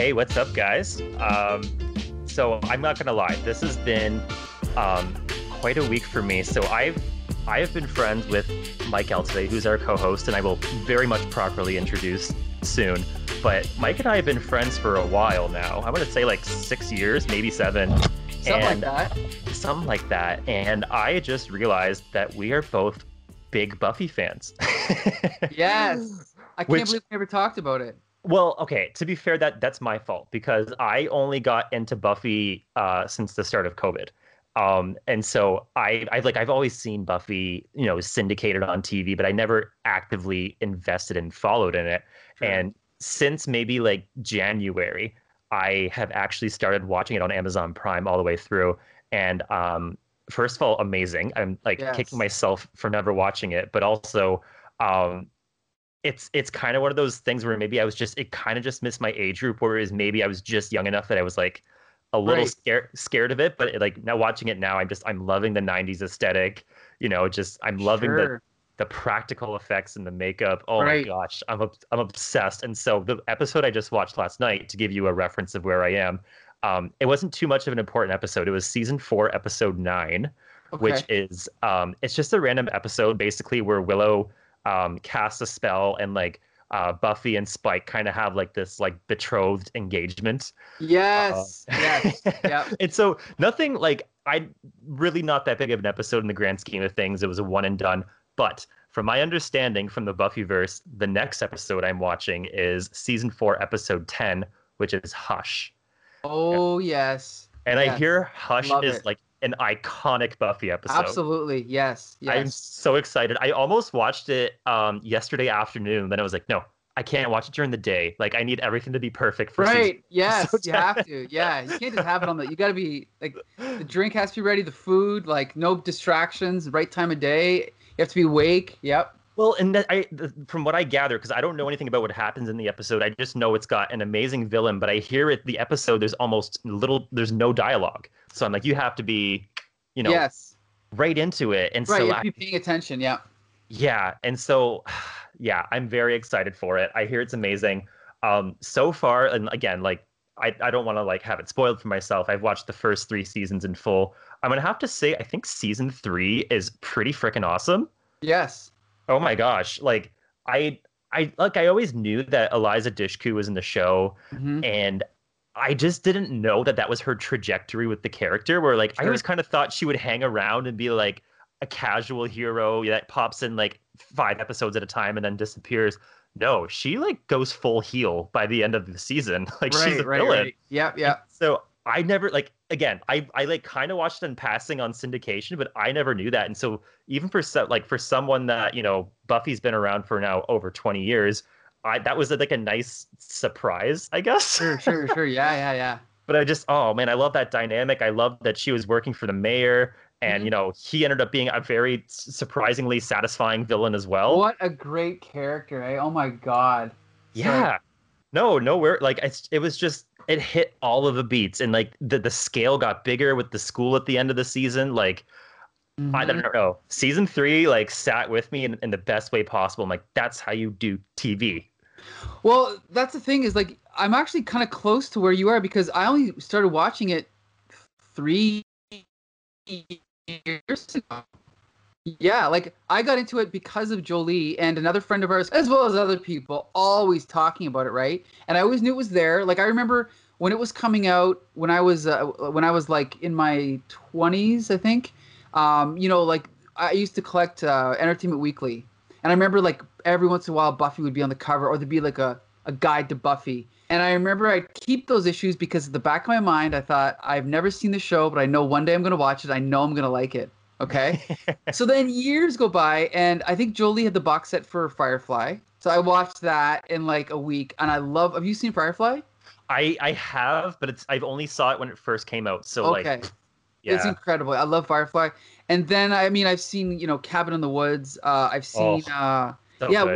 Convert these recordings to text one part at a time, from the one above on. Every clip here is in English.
Hey, what's up, guys? Um, so I'm not gonna lie, this has been um, quite a week for me. So I've I have been friends with Mike-EL today, who's our co-host, and I will very much properly introduce soon. But Mike and I have been friends for a while now. I want to say like six years, maybe seven. Something and like that. Something like that. And I just realized that we are both big Buffy fans. Yes. I can't Which- believe we never talked about it. Well, okay. To be fair, that that's my fault because I only got into Buffy uh, since the start of COVID, um, and so I, I like I've always seen Buffy, you know, syndicated on TV, but I never actively invested and followed in it. Sure. And since maybe like January, I have actually started watching it on Amazon Prime all the way through. And um, first of all, amazing. I'm like Yes. kicking myself for never watching it, but also um, it's it's kind of one of those things where maybe I was just it kind of just missed my age group, whereas maybe I was just young enough that I was like a little Right. scared scared of it. But like now watching it now, I'm just I'm loving the '90s aesthetic. You know, just I'm loving the Sure. the practical effects and the makeup. Oh Right. my gosh, I'm I'm obsessed. And so the episode I just watched last night to give you a reference of where I am. Um, it wasn't too much of an important episode. It was season four, episode nine, Okay. which is um, it's just a random episode basically where Willow um, casts a spell and like uh, Buffy and Spike kind of have like this like betrothed engagement. Yes. yes. Yep. And so nothing like I really not that big of an episode in the grand scheme of things. It was a one and done. But from my understanding from the Buffyverse, the next episode I'm watching is season four, episode ten, which is Hush. Oh yes. And I hear Hush Love is it. like an iconic Buffy episode. Absolutely. Yes. I'm so excited. I almost watched it um, yesterday afternoon. Then I was like, no, I can't watch it during the day. Like I need everything to be perfect for season Right. Yes. So you have to. Yeah. You can't just have it on the. You got to be like the drink has to be ready. The food, like no distractions. Right time of day. You have to be awake. Yep. Well, and that I, from what I gather, because I don't know anything about what happens in the episode, I just know it's got an amazing villain. But I hear it, the episode, there's almost little, there's no dialogue. So I'm like, you have to be, you know, yes. right into it. And Right. so, you have to be paying attention. Yeah. yeah, and so, yeah, I'm very excited for it. I hear it's amazing. Um, so far, and again, like, I, I don't want to like have it spoiled for myself. I've watched the first three seasons in full. I'm gonna have to say, I think season three is pretty freaking awesome. Yes. Oh my gosh. Like I I like I always knew that Eliza Dushku was in the show hmm and I just didn't know that that was her trajectory with the character where like I always kind of thought she would hang around and be like a casual hero that pops in like five episodes at a time and then disappears. No, she like goes full heel by the end of the season. Like right. she's a right. villain. Right. Yep. Yep. So I never like again, I I like kind of watched in passing on syndication, but I never knew that. And so even for so, like for someone that you know Buffy's been around for now over twenty years, I that was like a nice surprise, I guess. Sure. Sure. Sure. Yeah. Yeah. Yeah. but I just oh man, I love that dynamic. I love that she was working for the mayor, and Mhm. you know he ended up being a very surprisingly satisfying villain as well. What a great character, eh? Oh my god. Yeah. No, nowhere. Like it's, it was just it hit all of the beats, and like the the scale got bigger with the school at the end of the season. Like I Mhm. don't know, season three like sat with me in, in the best way possible. I'm like, that's how you do TV. Well, that's the thing is like I'm actually kind of close to where you are because I only started watching it three years ago. Yeah, like I got into it because of Jolie and another friend of ours, as well as other people, always talking about it, right? And I always knew it was there. Like I remember when it was coming out when I was uh, when I was like in my 20s, I think. Um, you know, like I used to collect uh, Entertainment Weekly, and I remember like every once in a while Buffy would be on the cover, or there'd be like a a guide to Buffy. And I remember I'd keep those issues because at the back of my mind, I thought I've never seen the show, but I know one day I'm gonna watch it. I know I'm gonna like it. Okay. so then years go by, and I think Jolie had the box set for Firefly. So I watched that in like a week, and I love. Have you seen Firefly? I I have, but it's I've only saw it when it first came out. So okay. like, yeah, It's incredible. I love Firefly. And then I mean I've seen, you know, Cabin in the Woods. Uh I've seen uh so yeah,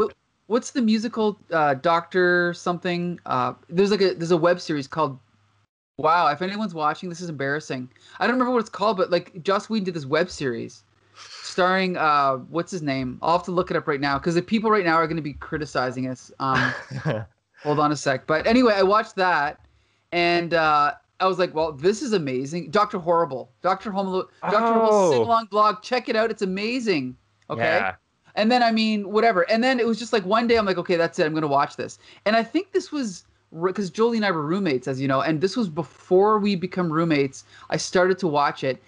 what's the musical uh Doctor something? Uh there's like a there's a web series called Wow, if anyone's watching, this is embarrassing. I don't remember what it's called, but like Joss Whedon did this web series starring uh what's his name? I'll have to look it up right now because the people right now are gonna be criticizing us. Um hold on a sec. But anyway, I watched that and uh, I was like, well, this is amazing. Doctor Horrible, Doctor Horrible, Doctor Oh. Horrible sing along blog. Check it out. It's amazing. Okay. Yeah. And then I mean, whatever. And then it was just like one day I'm like, okay, that's it. I'm gonna watch this. And I think this was because Jolie and I were roommates, as you know, and this was before we become roommates. I started to watch it,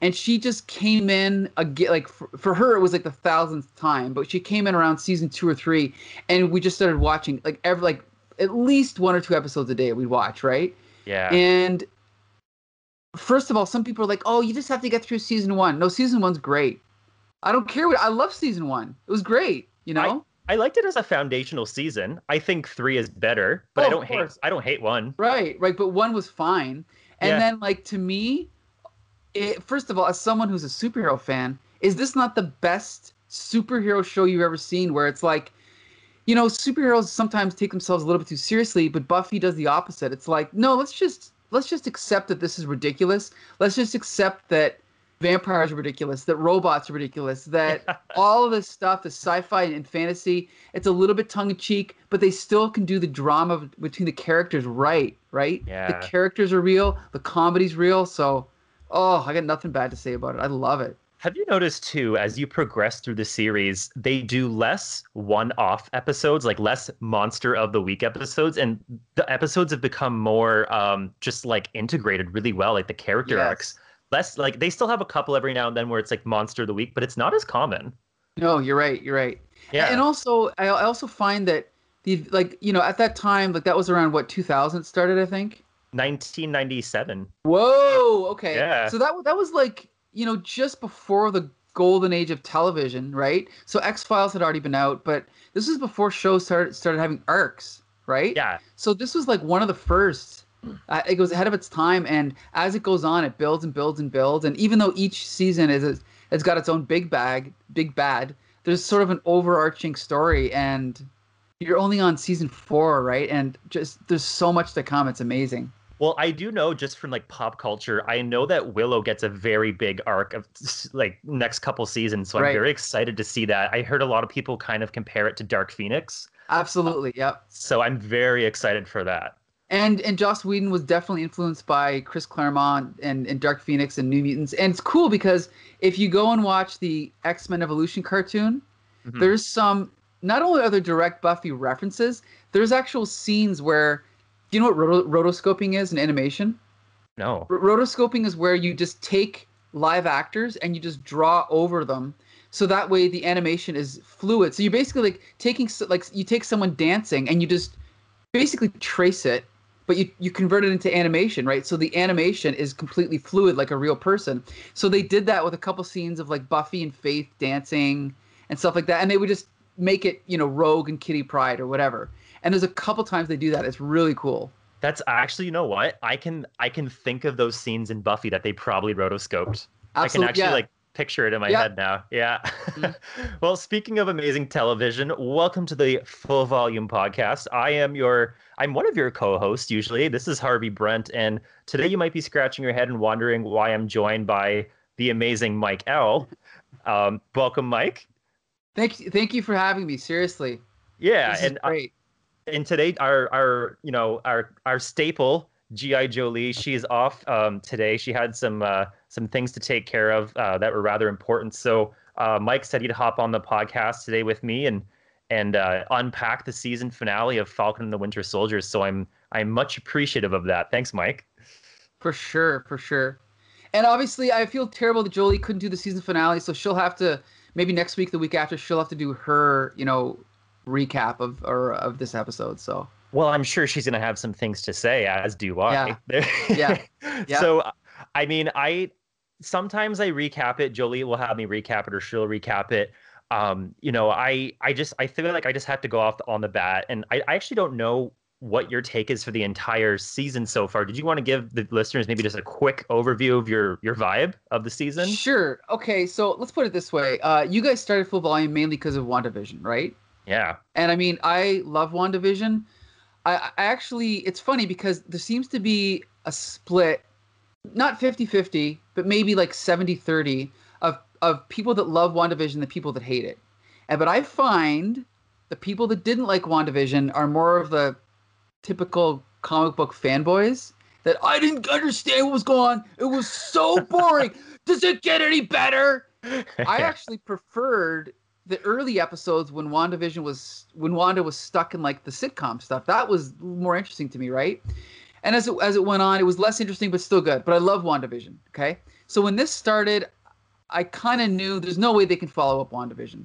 and she just came in again. Like for, for her, it was like the thousandth time, but she came in around season two or three, and we just started watching like every like at least one or two episodes a day. We'd watch, right? Yeah. And first of all, some people are like, "Oh, you just have to get through season one." No, season one's great. I don't care what I love season one. It was great. You know. I liked it as a foundational season. I think three is better, but Oh, I don't hate. I don't hate one. Right, right. But one was fine. And Yeah. then, like, to me, it, first of all, as someone who's a superhero fan, is this not the best superhero show you've ever seen where it's like, you know, superheroes sometimes take themselves a little bit too seriously, but Buffy does the opposite. It's like, no, let's just let's just accept that this is ridiculous. Let's just accept that vampires are ridiculous, that robots are ridiculous, that all of this stuff, the sci-fi and fantasy, it's a little bit tongue in cheek, but they still can do the drama between the characters right, right? Yeah. The characters are real, the comedy's real, so oh, I got nothing bad to say about it. I love it. Have you noticed too, as you progress through the series, they do less one-off episodes, like less monster of the week episodes, and the episodes have become more um, just like integrated really well, like the character Yes. arcs. Less like they still have a couple every now and then where it's like monster of the week, but it's not as common. No, you're right. You're right. Yeah. And also, I I also find that the like you know at that time like that was around what 2000 started I think. 1997. Whoa. Okay. Yeah. So that that was like you know just before the golden age of television, right? So X Files had already been out, but this was before shows started started having arcs, right? Yeah. So this was like one of the first. Uh, it goes ahead of its time, and as it goes on, it builds and builds and builds. And even though each season is it's got its own big bag, big bad, there's sort of an overarching story, and you're only on season four, right? And just there's so much to come. It's amazing. Well, I do know just from like pop culture, I know that Willow gets a very big arc of like next couple seasons. So I'm very excited to see that. I heard a lot of people kind of compare it to Dark Phoenix. Absolutely, yep. So I'm very excited for that. And and Joss Whedon was definitely influenced by Chris Claremont and, and Dark Phoenix and New Mutants. And it's cool because if you go and watch the X Men Evolution cartoon, Mhm. there's some not only are there direct Buffy references, there's actual scenes where do you know what roto- rotoscoping is in animation? No. R- rotoscoping is where you just take live actors and you just draw over them so that way the animation is fluid so you're basically like taking like you take someone dancing and you just basically trace it but you, you convert it into animation right so the animation is completely fluid like a real person so they did that with a couple scenes of like buffy and faith dancing and stuff like that and they would just make it you know rogue and kitty Pryde or whatever and there's a couple times they do that it's really cool That's actually, you know what? I can I can think of those scenes in Buffy that they probably rotoscoped. I can actually yeah. like picture it in my Yeah. head now. Yeah. Mhm. well, speaking of amazing television, welcome to the Full Volume Podcast. I am your I'm one of your co-hosts usually. This is Harvey Brent, and today you might be scratching your head and wondering why I'm joined by the amazing Mike-EL. Um, welcome, Mike. thank you thank you for having me seriously Yeah, This is and uh, great and today our our you know our our staple GI Jolie She's off um, today. She had some uh, some things to take care of uh, that were rather important. So uh, Mike said he'd hop on the podcast today with me and and uh, unpack the season finale of Falcon and the Winter Soldier. So I'm I'm much appreciative of that. Thanks, Mike. For sure, for sure. And obviously, I feel terrible that Jolie couldn't do the season finale, so she'll have to maybe next week, the week after, she'll have to do her, you know, recap of or of this episode. So Well, I'm sure she's gonna have some things to say, as do I. Yeah. Yeah. So, I mean, I sometimes I recap it. Jolie will have me recap it, or she'll recap it. Um, you know, I I just I feel like I just have to go off on the bat, and I, I actually don't know what your take is for the entire season so far. Did you want to give the listeners maybe just a quick overview of your your vibe of the season? sure, okay. So let's put it this way: uh, you guys started full volume mainly because of WandaVision, right? Yeah. And I mean, I love WandaVision. I, I actually, it's funny because there seems to be a split, not 50 50, but maybe like 70 30 of, of people that love WandaVision and the people that hate it. And, but I find the people that didn't like WandaVision are more of the typical comic book fanboys that I didn't understand what was going on. It was so boring. Does it get any better? I actually preferred the early episodes when WandaVision was when Wanda was stuck in like the sitcom stuff. That was more interesting to me, right? And as it as it went on, it was less interesting but still good. But I love WandaVision. Okay. So when this started, I kind of knew there's no way they can follow up WandaVision.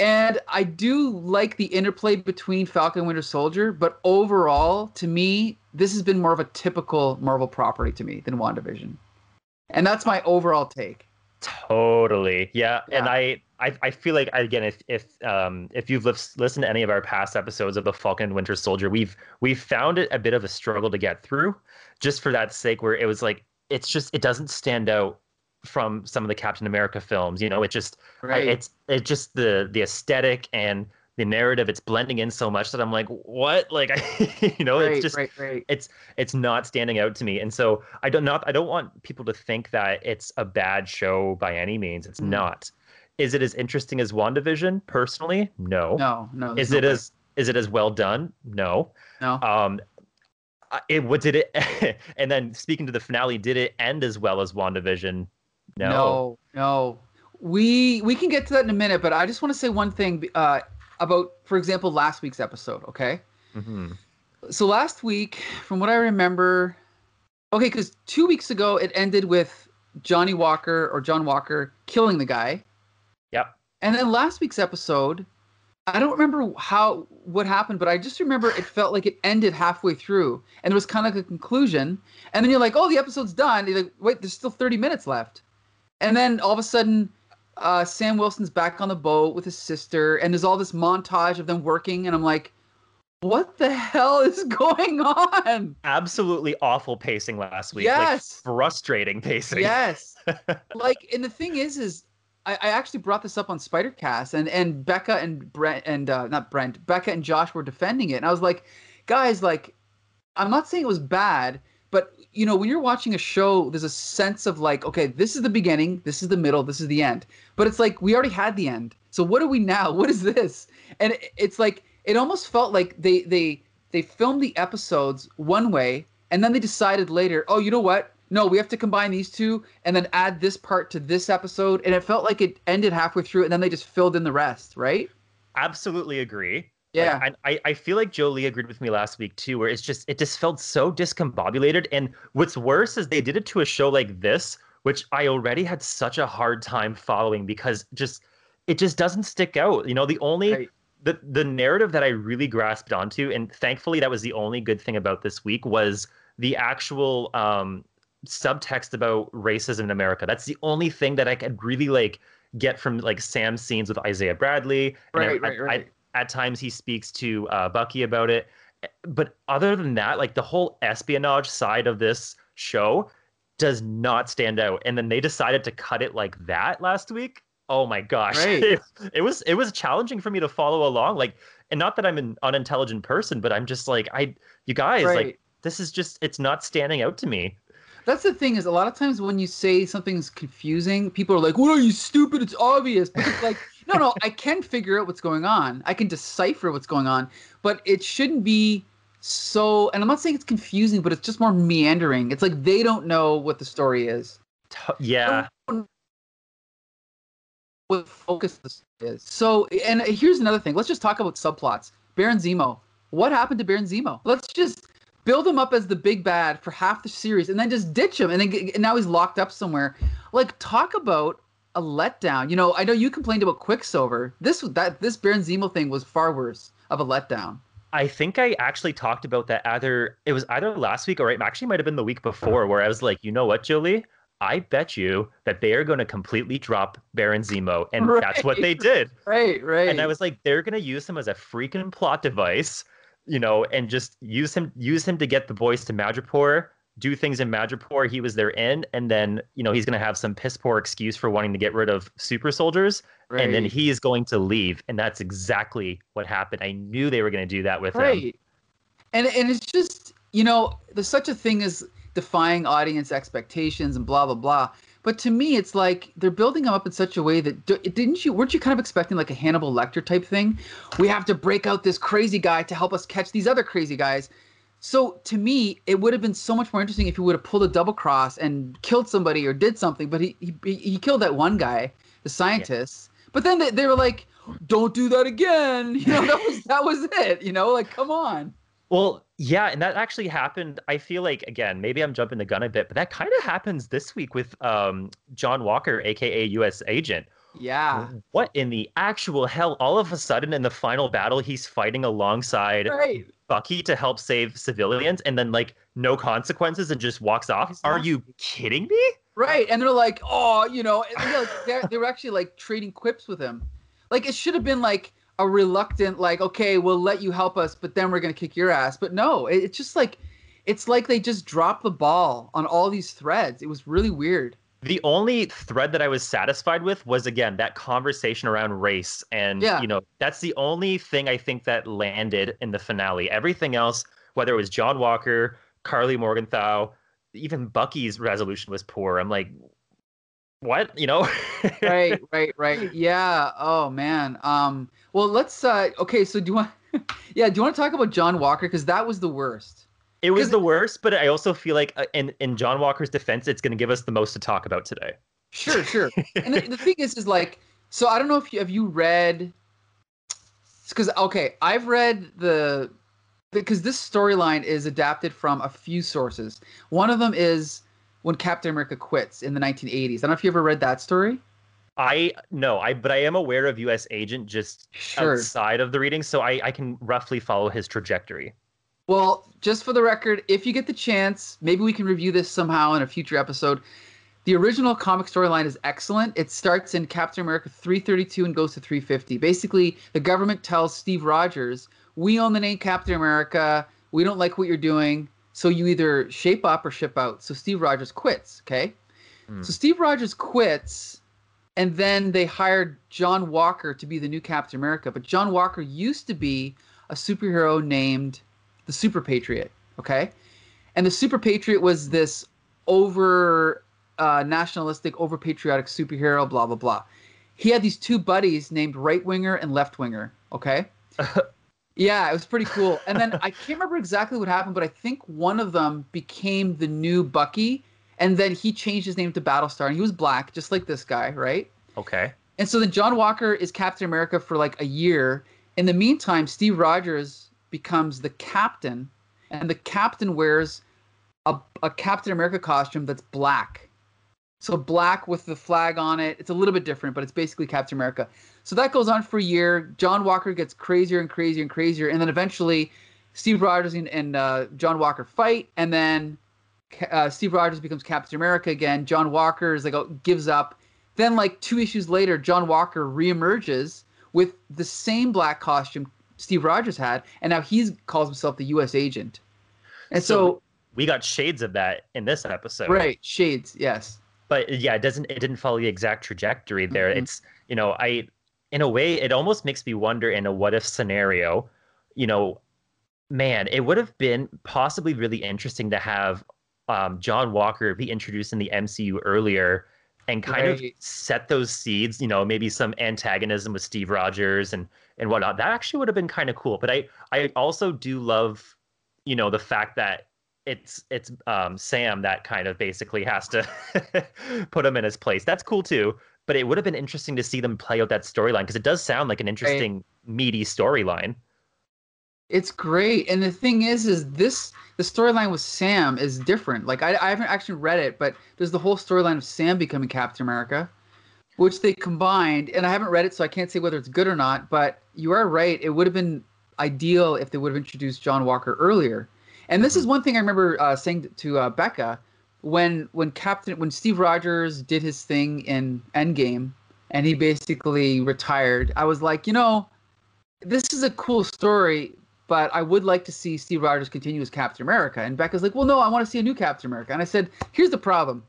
And I do like the interplay between Falcon and Winter Soldier, but overall, to me, this has been more of a typical Marvel property to me than WandaVision. And that's my overall take. Totally. Yeah. yeah. And I, I, I feel like again, if if um if you've listened to any of our past episodes of the Falcon and Winter Soldier, we've we've found it a bit of a struggle to get through, just for that sake, where it was like it's just it doesn't stand out from some of the Captain America films. You know, it just right. it's it's just the the aesthetic and the narrative it's blending in so much that I'm like, what? Like, I, you know, right, it's just right, right. it's it's not standing out to me, and so I don't not I don't want people to think that it's a bad show by any means. It's mm. not. Is it as interesting as WandaVision? Personally, no. No, no. Is no it way. as is it as well done? No. No. Um, it what did it? and then speaking to the finale, did it end as well as WandaVision? No. No, no. We we can get to that in a minute, but I just want to say one thing uh, about, for example, last week's episode. Okay. Mm-hmm. So last week, from what I remember, okay, because two weeks ago it ended with Johnny Walker or John Walker killing the guy. Yep. And then last week's episode, I don't remember how what happened, but I just remember it felt like it ended halfway through, and it was kind of like a conclusion. And then you're like, "Oh, the episode's done." You're like, "Wait, there's still 30 minutes left." And then all of a sudden, uh, Sam Wilson's back on the boat with his sister, and there's all this montage of them working, and I'm like, what the hell is going on? Absolutely awful pacing last week. Yes. Like, frustrating pacing. Yes. like, and the thing is, is I, I, actually brought this up on Spidercast, and and Becca and Brent and uh, not Brent, Becca and Josh were defending it, and I was like, guys, like, I'm not saying it was bad, but you know when you're watching a show there's a sense of like okay this is the beginning this is the middle this is the end. But it's like we already had the end. So what are we now? What is this? And it's like it almost felt like they they they filmed the episodes one way and then they decided later oh you know what? No we have to combine these two and then add this part to this episode. And it felt like it ended halfway through and then they just filled in the rest right? Absolutely agree yeah, like, I I feel like Jolie agreed with me last week too, where it's just it just felt so discombobulated. And what's worse is they did it to a show like this, which I already had such a hard time following because just it just doesn't stick out. You know, the only right. the the narrative that I really grasped onto, and thankfully that was the only good thing about this week was the actual um, subtext about racism in America. That's the only thing that I could really like get from like Sam's scenes with Isaiah Bradley. Right, I, right, right. At times he speaks to uh, Bucky about it. But other than that, like the whole espionage side of this show does not stand out. And then they decided to cut it like that last week. Oh my gosh. Right. It, it was it was challenging for me to follow along. Like and not that I'm an unintelligent person, but I'm just like I you guys right. like this is just it's not standing out to me. That's the thing is a lot of times when you say something's confusing, people are like, "What are you stupid? It's obvious." But it's like no, no, I can figure out what's going on. I can decipher what's going on, but it shouldn't be so. And I'm not saying it's confusing, but it's just more meandering. It's like they don't know what the story is. Yeah. What focus is. So, and here's another thing. Let's just talk about subplots. Baron Zemo. What happened to Baron Zemo? Let's just build him up as the big bad for half the series and then just ditch him and then and now he's locked up somewhere. Like talk about a letdown. You know, I know you complained about Quicksilver. This that this Baron Zemo thing was far worse of a letdown. I think I actually talked about that either it was either last week or it actually might have been the week before where I was like, you know what, Jolie? I bet you that they are going to completely drop Baron Zemo, and right. that's what they did. Right, right. And I was like, they're going to use him as a freaking plot device, you know, and just use him use him to get the boys to Madripoor do things in Madripoor. He was their in, and then you know he's going to have some piss poor excuse for wanting to get rid of super soldiers, right. and then he is going to leave, and that's exactly what happened. I knew they were going to do that with right. him. And and it's just you know there's such a thing as defying audience expectations and blah blah blah. But to me, it's like they're building him up in such a way that didn't you? Weren't you kind of expecting like a Hannibal Lecter type thing? We have to break out this crazy guy to help us catch these other crazy guys So to me, it would have been so much more interesting if he would have pulled a double cross and killed somebody or did something. But he he, he killed that one guy, the scientist. Yeah. But then they, they were like, "Don't do that again." You know, that was that was it. You know, like come on. Well, yeah, and that actually happened. I feel like again, maybe I'm jumping the gun a bit, but that kind of happens this week with um, John Walker, aka U.S. Agent. Yeah. What in the actual hell? All of a sudden, in the final battle, he's fighting alongside right. Bucky to help save civilians, and then like no consequences, and just walks off. Are you kidding me? Right, and they're like, oh, you know, they were actually like trading quips with him. Like it should have been like a reluctant like okay we'll let you help us but then we're going to kick your ass but no it, it's just like it's like they just dropped the ball on all these threads it was really weird the only thread that i was satisfied with was again that conversation around race. And yeah. you know that's the only thing i think that landed in the finale. Everything else whether it was john walker Karli morgenthau even bucky's resolution was poor. I'm like what? You know? Right right right. Yeah. Oh man. Um well let's uh okay so do you want yeah do you want to talk about john walker? Because that was the worst it was the worst but i also feel like uh, in in john walker's defense it's going to give us the most to talk about today sure sure and the, the thing is is like so i don't know if you have you read because okay i've read the because this storyline is adapted from a few sources one of them is when Captain America quits in the 1980s. I don't know if you ever read that story. I no, I but I am aware of U.S. Agent just sure. outside of the reading, so I I can roughly follow his trajectory. Well, just for the record, if you get the chance, maybe we can review this somehow in a future episode. The original comic storyline is excellent. It starts in Captain America 332 and goes to 350. Basically, the government tells Steve Rogers, "We own the name Captain America. We don't like what you're doing. So you either shape up or ship out. So Steve Rogers quits, okay? Mm. So Steve Rogers quits, and then they hired John Walker to be the new Captain America. But John Walker used to be a superhero named the Super Patriot, okay? And the Super Patriot was this over uh, nationalistic, over patriotic superhero, blah, blah, blah. He had these two buddies named Right Winger and Left Winger, okay? Yeah, it was pretty cool. And then I can't remember exactly what happened, but I think one of them became the new Bucky, and then he changed his name to Battlestar, and he was black, just like this guy, right? Okay. And so then John Walker is Captain America for like a year. In the meantime, Steve Rogers becomes the captain, and the captain wears a, a Captain America costume that's black. So black with the flag on it. It's a little bit different, but it's basically Captain America. So that goes on for a year. John Walker gets crazier and crazier and crazier, and then eventually, Steve Rogers and, and uh, John Walker fight, and then uh, Steve Rogers becomes Captain America again. John Walker is like oh, gives up. Then, like two issues later, John Walker reemerges with the same black costume Steve Rogers had, and now he calls himself the U.S. agent. And so, so we got shades of that in this episode, right? Shades, yes. But yeah, it doesn't. It didn't follow the exact trajectory there. Mm-hmm. It's you know, I in a way, it almost makes me wonder in a what if scenario, you know, man, it would have been possibly really interesting to have um, John Walker be introduced in the MCU earlier and kind right. of set those seeds, you know, maybe some antagonism with Steve Rogers and and whatnot. That actually would have been kind of cool. But I I also do love, you know, the fact that it's it's um, Sam that kind of basically has to put him in his place. That's cool too but it would have been interesting to see them play out that storyline because it does sound like an interesting, right. meaty storyline. It's great, and the thing is, is this the storyline with Sam is different. Like I, I haven't actually read it, but there's the whole storyline of Sam becoming Captain America, which they combined, and I haven't read it, so I can't say whether it's good or not. But you are right; it would have been ideal if they would have introduced John Walker earlier. And this is mm-hmm. one thing I remember uh, saying to uh, Becca when when Captain when Steve Rogers did his thing in Endgame and he basically retired, I was like, you know, this is a cool story, but I would like to see Steve Rogers continue as Captain America. And Becca's like, well, no, I want to see a new Captain America. And I said, here's the problem: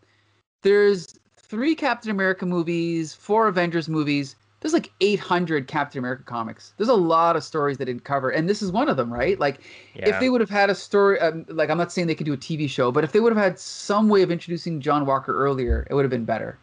there's three Captain America movies, four Avengers movies there's like 800 Captain America comics. There's a lot of stories they didn't cover, and this is one of them, right? Like, yeah. if they would have had a story, um, like I'm not saying they could do a TV show, but if they would have had some way of introducing John Walker earlier, it would have been better.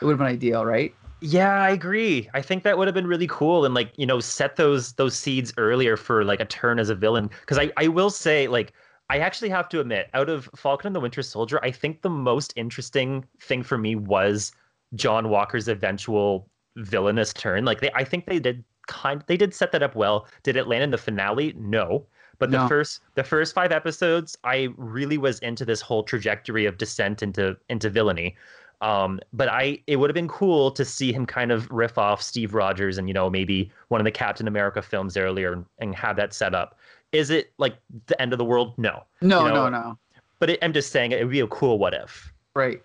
It would have been ideal, right? Yeah, I agree. I think that would have been really cool, and like you know, set those those seeds earlier for like a turn as a villain. Because I I will say like I actually have to admit, out of Falcon and the Winter Soldier, I think the most interesting thing for me was John Walker's eventual villainous turn. Like they, I think they did kind, they did set that up well. Did it land in the finale? No. But the No. first, the first five episodes, I really was into this whole trajectory of descent into into villainy. Um, but I, it would have been cool to see him kind of riff off Steve Rogers and you know maybe one of the Captain America films earlier and, and have that set up. Is it like the end of the world? No. No, You know, no, no. But it, I'm just saying it would be a cool what if. Right.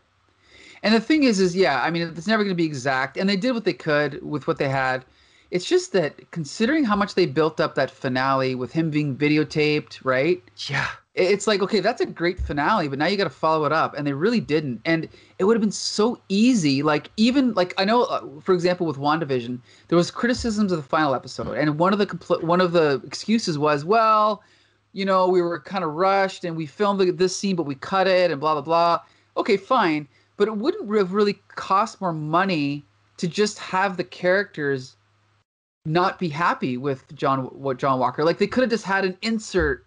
And the thing is, is yeah, I mean, it's never going to be exact, and they did what they could with what they had. It's just that considering how much they built up that finale with him being videotaped, right? Yeah. It's like, okay, that's a great finale, but now you got to follow it up, and they really didn't. And it would have been so easy. Like even like I know, uh, for example, with Wandavision, there was criticisms of the final episode, and one of the compl- one of the excuses was, well, you know, we were kind of rushed and we filmed this scene, but we cut it and blah blah blah. Okay, fine, but it wouldn't have really cost more money to just have the characters not be happy with John what John Walker. Like they could have just had an insert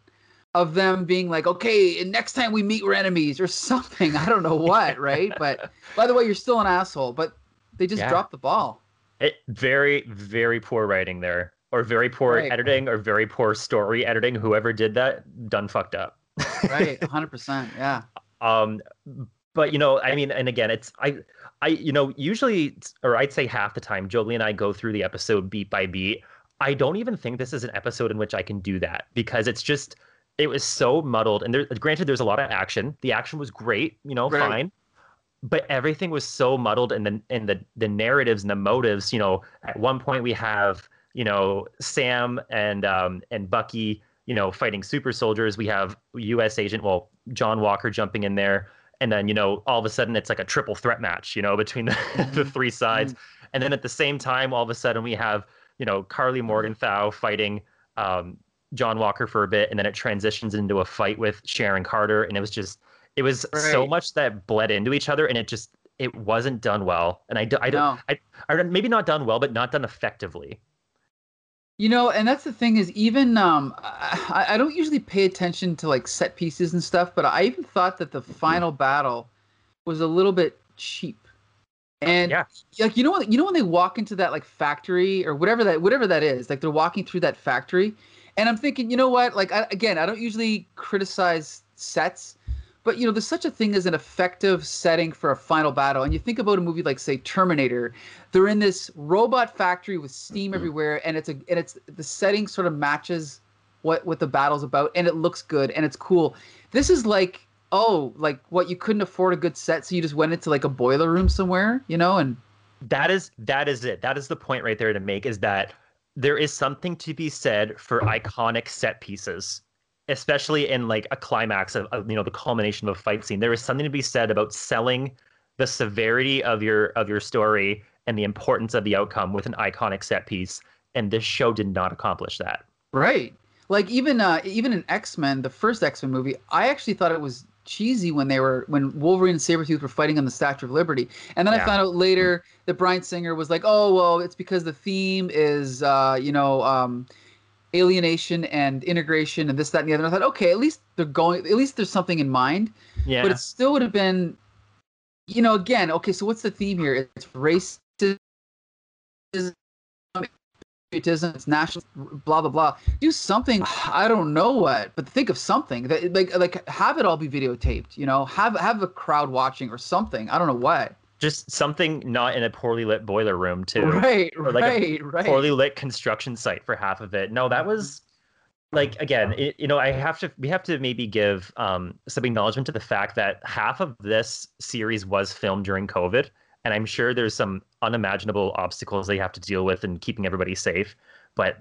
of them being like, okay, and next time we meet, we're enemies or something. I don't know what, right? But by the way, you're still an asshole. But they just Yeah. dropped the ball. It very very poor writing there, or very poor Right. editing, or very poor story editing. Whoever did that done fucked up. Right, 100%. Yeah. Um, but you know, I mean, and again, it's I, I, you know, usually, or I'd say half the time, Jolie and I go through the episode beat by beat. I don't even think this is an episode in which I can do that because it's just, it was so muddled. And there, granted, there's a lot of action. The action was great, you know, Right. fine. But everything was so muddled, and the and the the narratives and the motives. You know, at one point we have you know Sam and um and Bucky, you know, fighting super soldiers. We have U.S. agent, well, John Walker jumping in there, and then you know all of a sudden it's like a triple threat match, you know, between the, the three sides, and then at the same time, all of a sudden we have you know Karli Morgenthau fighting um, John Walker for a bit, and then it transitions into a fight with Sharon Carter, and it was just it was so much that bled into each other, and it just it wasn't done well, and I do, I don't No. I, I maybe not done well, but not done effectively. You know, and that's the thing is even um I, I don't usually pay attention to like set pieces and stuff, but I even thought that the final battle was a little bit cheap. And Yeah. like you know when you know when they walk into that like factory or whatever that whatever that is, like they're walking through that factory, and I'm thinking, you know what? Like I, again, I don't usually criticize sets, but you know, there's such a thing as an effective setting for a final battle. And you think about a movie like say Terminator, they're in this robot factory with steam mm-hmm. everywhere, and it's a and it's the setting sort of matches what what the battle's about, and it looks good and it's cool. This is like oh, like what you couldn't afford a good set, so you just went into like a boiler room somewhere, you know, and that is that is it that is the point right there to make is that there is something to be said for iconic set pieces especially in like a climax of, of you know the culmination of a fight scene there is something to be said about selling the severity of your of your story and the importance of the outcome with an iconic set piece and this show did not accomplish that Right. Like even uh even in X-Men, the first X-Men movie, I actually thought it was cheesy when they were when Wolverine and Sabretooth were fighting on the Statue of Liberty. And then I found out later that Bryan Singer was like, "Oh, well, it's because the theme is uh, you know, um alienation and integration and this that and the other." And I thought, "Okay, at least they're going at least there's something in mind." yeah But it still would have been you know, again, okay, so what's the theme here? It's racism patriotism, it's national, blah blah blah. Do something. I don't know what, but think of something that like like have it all be videotaped. You know, have have a crowd watching or something. I don't know what. just something not in a poorly lit boiler room too Right, Or like a right, right. poorly lit construction site for half of it. No, that was like again, it, you know, I have to we have to maybe give um, some acknowledgement to the fact that half of this series was filmed during COVID, and I'm sure there's some unimaginable obstacles they have to deal with in keeping everybody safe. But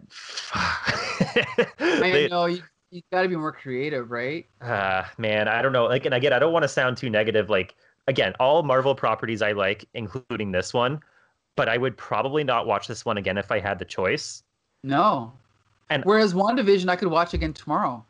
I know you, you got to be more creative, right? uh, man, I don't know. Like, and again, I don't want to sound too negative. Like, again, all Marvel properties I like, including this one, but I would probably not watch this one again if I had the choice. No. And- whereas WandaVision, I could watch again tomorrow.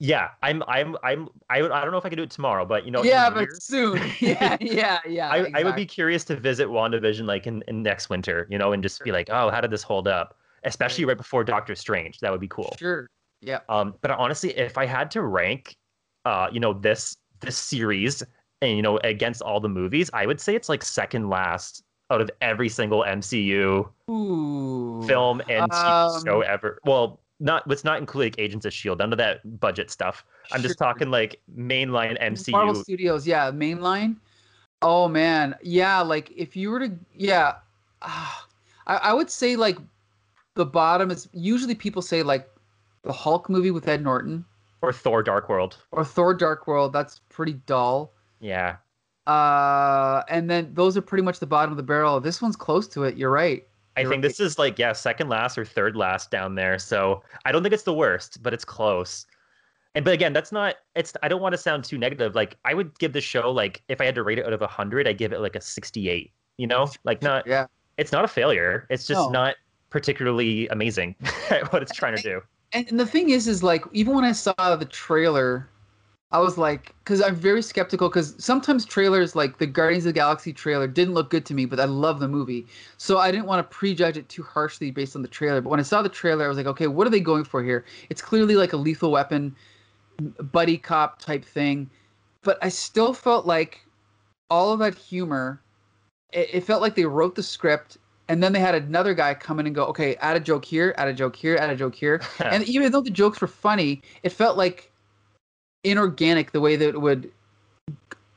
Yeah, I'm, I'm, I'm, I, would- I don't know if I can do it tomorrow, but you know, yeah, but years, soon. yeah, yeah, yeah. I, I would be curious to visit WandaVision like in, in next winter, you know, and just be like, oh, how did this hold up? Especially right before Doctor Strange. That would be cool. Sure. Yeah. Um, but honestly, if I had to rank uh, you know, this this series and you know against all the movies, I would say it's like second last out of every single MCU Ooh. film and TV show Um, ever. Well, not let's not include like Agents of Shield, none of that budget stuff. I'm just Sure. talking like mainline MCU. Marvel Studios, yeah, mainline. Oh man, yeah. Like if you were to, yeah, ah, I, I would say like the bottom is usually people say like the Hulk movie with Ed Norton or Thor: Dark World. or Thor: Dark World. That's pretty dull. Yeah, Uh, and then those are pretty much the bottom of the barrel. This one's close to it. You're right. I You're think this is like yeah, second last or third last down there. So I don't think it's the worst, but it's close. And but again, that's not. It's I don't want to sound too negative. Like I would give the show like if I had to rate it out of hundred, I'd give it like a sixty-eight. You know, like not. Yeah. It's not a failure. It's just No. not particularly amazing at what it's trying to do. and the thing is is like even when i saw the trailer i was like because i'm very skeptical because sometimes trailers like the guardians of the galaxy trailer didn't look good to me but i love the movie. So i didn't want to prejudge it too harshly based on the trailer but when i saw the trailer i was like okay what are they going for here? It's clearly like a lethal weapon buddy cop type thing but i still felt like all of that humor it, it felt like they wrote the script and then they had another guy come in and go okay add a joke here add a joke here add a joke here. And even though the jokes were funny, it felt like inorganic the way that it would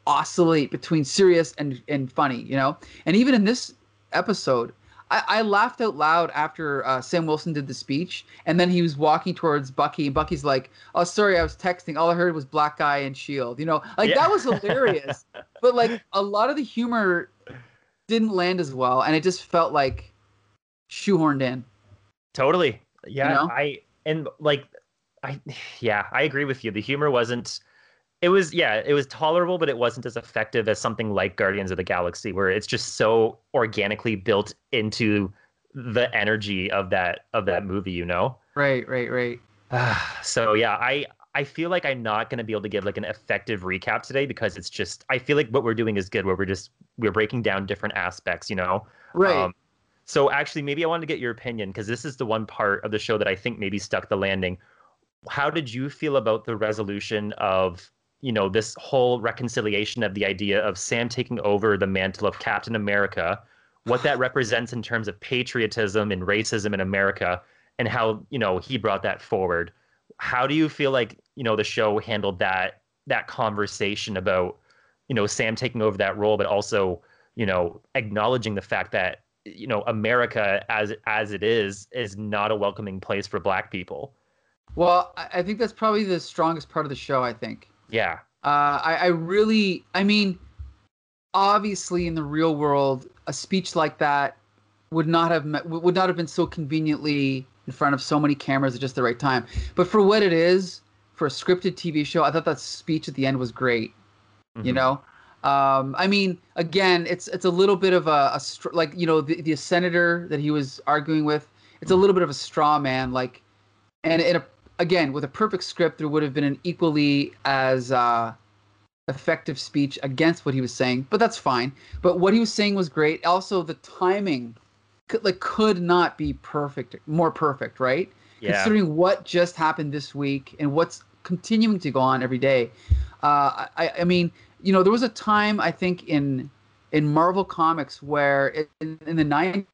oscillate between serious and and funny, you know. And even in this episode, I, I laughed out loud after uh, Sam Wilson did the speech, and then he was walking towards Bucky, and Bucky's like, "Oh, sorry, I was texting. All I heard was black guy and Shield." You know, like Yeah. that was hilarious. but like a lot of the humor didn't land as well, and it just felt like shoehorned in. Totally. Yeah, know? I and like I yeah, I agree with you. The humor wasn't it was yeah, it was tolerable, but it wasn't as effective as something like Guardians of the Galaxy where it's just so organically built into the energy of that of that movie, you know? Right, right, right. so yeah, I I feel like I'm not going to be able to give like an effective recap today because it's just I feel like what we're doing is good where we're just we're breaking down different aspects, you know. Right. Um, so actually, maybe I wanted to get your opinion because this is the one part of the show that I think maybe stuck the landing. How did you feel about the resolution of you know this whole reconciliation of the idea of Sam taking over the mantle of Captain America, what that represents in terms of patriotism and racism in America, and how you know he brought that forward? How do you feel like you know the show handled that that conversation about you know Sam taking over that role, but also you know acknowledging the fact that you know America as as it is is not a welcoming place for Black people. Well, I think that's probably the strongest part of the show. I think. Yeah, Uh, I, I really, I mean, obviously, in the real world, a speech like that would not have met, would not have been so conveniently in front of so many cameras at just the right time. But for what it is, for a scripted TV show, I thought that speech at the end was great. You Mhm. know, um, I mean, again, it's it's a little bit of a, a str- like you know the, the senator that he was arguing with. It's a little bit of a straw man, like, and in a again with a perfect script, there would have been an equally as uh, effective speech against what he was saying. But that's fine. But what he was saying was great. Also, the timing could like could not be perfect, more perfect, right? yeah, considering what just happened this week and what's continuing to go on every day. Uh, I, I mean, you know, there was a time I think in in Marvel Comics where it, in, in the '90s,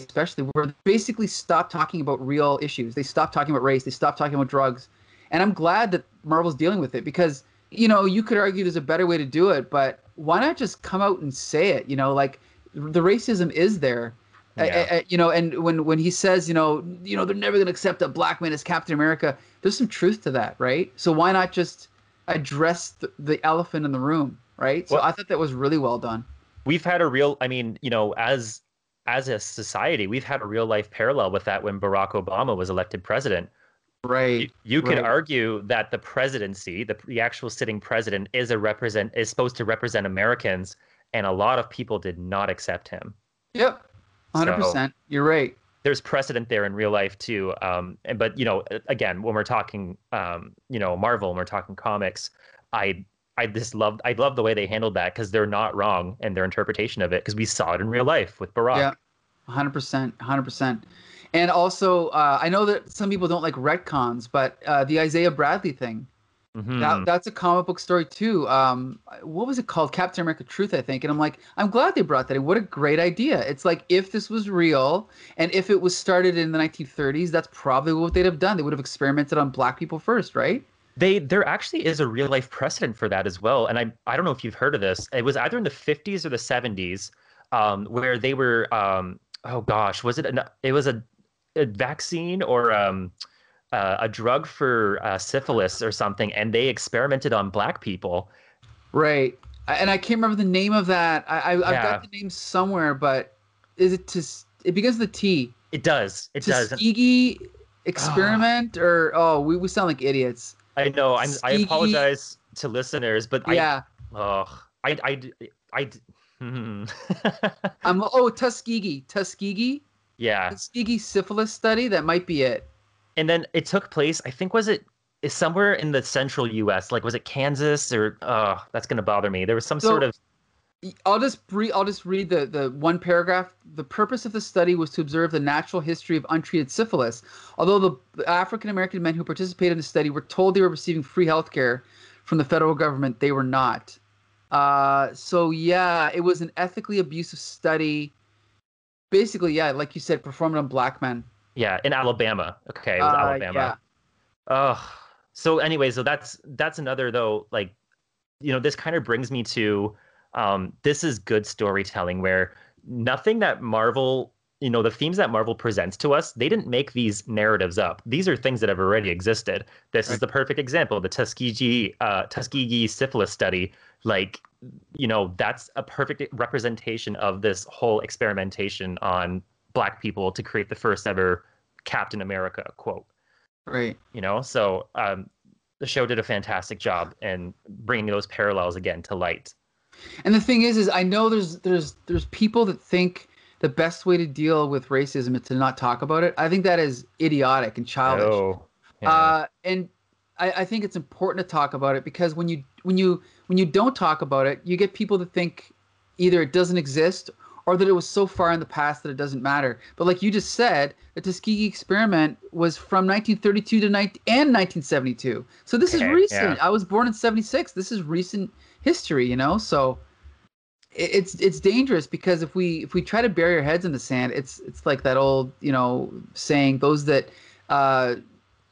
especially, where they basically stopped talking about real issues. They stopped talking about race. They stopped talking about drugs. And I'm glad that Marvel's dealing with it because you know you could argue there's a better way to do it, but why not just come out and say it? You know, like the racism is there. Yeah. I- I- you know, and when when he says, you know, you know, they're never going to accept a black man as Captain America. There's some truth to that, right? So why not just address the, the elephant in the room, right? So Well- I thought that was really well done. we've had a real. I mean, you know, as as a society, we've had a real life parallel with that when Barack Obama was elected president. Right. You, you could Right. argue that the presidency, the, the actual sitting president, is a represent is supposed to represent Americans, and a lot of people did not accept him. Yep. 100%. You're right. there's precedent there in real life too. Um, and but you know, again, when we're talking, um, you know, Marvel, when we're talking comics, I I just loved I love the way they handled that because they're not wrong in their interpretation of it because we saw it in real life with Barack. Yeah. 100%. 100%. And also, uh, I know that some people don't like retcons, but uh, the Isaiah Bradley thing, Mhm. That, that's a comic book story too. Um, what was it called? Captain America Truth, I think. And I'm like, I'm glad they brought that in. What a great idea! It's like if this was real, and if it was started in the 1930s, that's probably what they'd have done. They would have experimented on black people first, right? They there actually is a real life precedent for that as well, and I I don't know if you've heard of this. It was either in the 50s or the 70s, um, where they were um, oh gosh, was it an, it was a, a vaccine or um, uh, a drug for uh, syphilis or something, and they experimented on black people. Right. And I can't remember the name of that. I, I I've Yeah. got the name somewhere, but is it to? It begins with the T. It does, it does. and Tuskegee experiment or oh, we, we sound like idiots. I know. I'm, I apologize to listeners, but yeah. I, oh, I, I, I, hmm. I'm oh Tuskegee. Tuskegee. yeah. Tuskegee syphilis study. That might be it. and then it took place i think was it is somewhere in the central us like was it kansas or oh that's going to bother me there was some So- sort of I'll just re- I'll just read the, the one paragraph. The purpose of the study was to observe the natural history of untreated syphilis. Although the, African American men who participated in the study were told they were receiving free health care from the federal government, they were not. Uh, so yeah, it was an ethically abusive study. Basically, yeah, like you said, performed on black men. yeah in alabama okay it was Uh, alabama yeah. oh so anyway so that's that's another though like you know this kind of brings me to um this is good storytelling where nothing that marvel you know the themes that marvel presents to us they didn't make these narratives up. These are things that have already existed. This is the perfect example the tuskegee uh tuskegee syphilis study. Like you know that's a perfect representation of this whole experimentation on black people to create the first ever captain america quote. Right. you know so um the show did a fantastic job in bringing those parallels again to light And the thing is, is I know there's there's there's people that think the best way to deal with racism is to not talk about it. I think that is idiotic and childish. oh yeah. Uh, and I, I think it's important to talk about it because when you when you when you don't talk about it, you get people that think either it doesn't exist or that it was so far in the past that it doesn't matter. But like you just said, the Tuskegee experiment was from 1932 to 19, and 1972. So this is recent. yeah. I was born in 76. This is recent history, you know. So it- it's it's dangerous because if we if we try to bury our heads in the sand, it's it's like that old you know saying those that uh,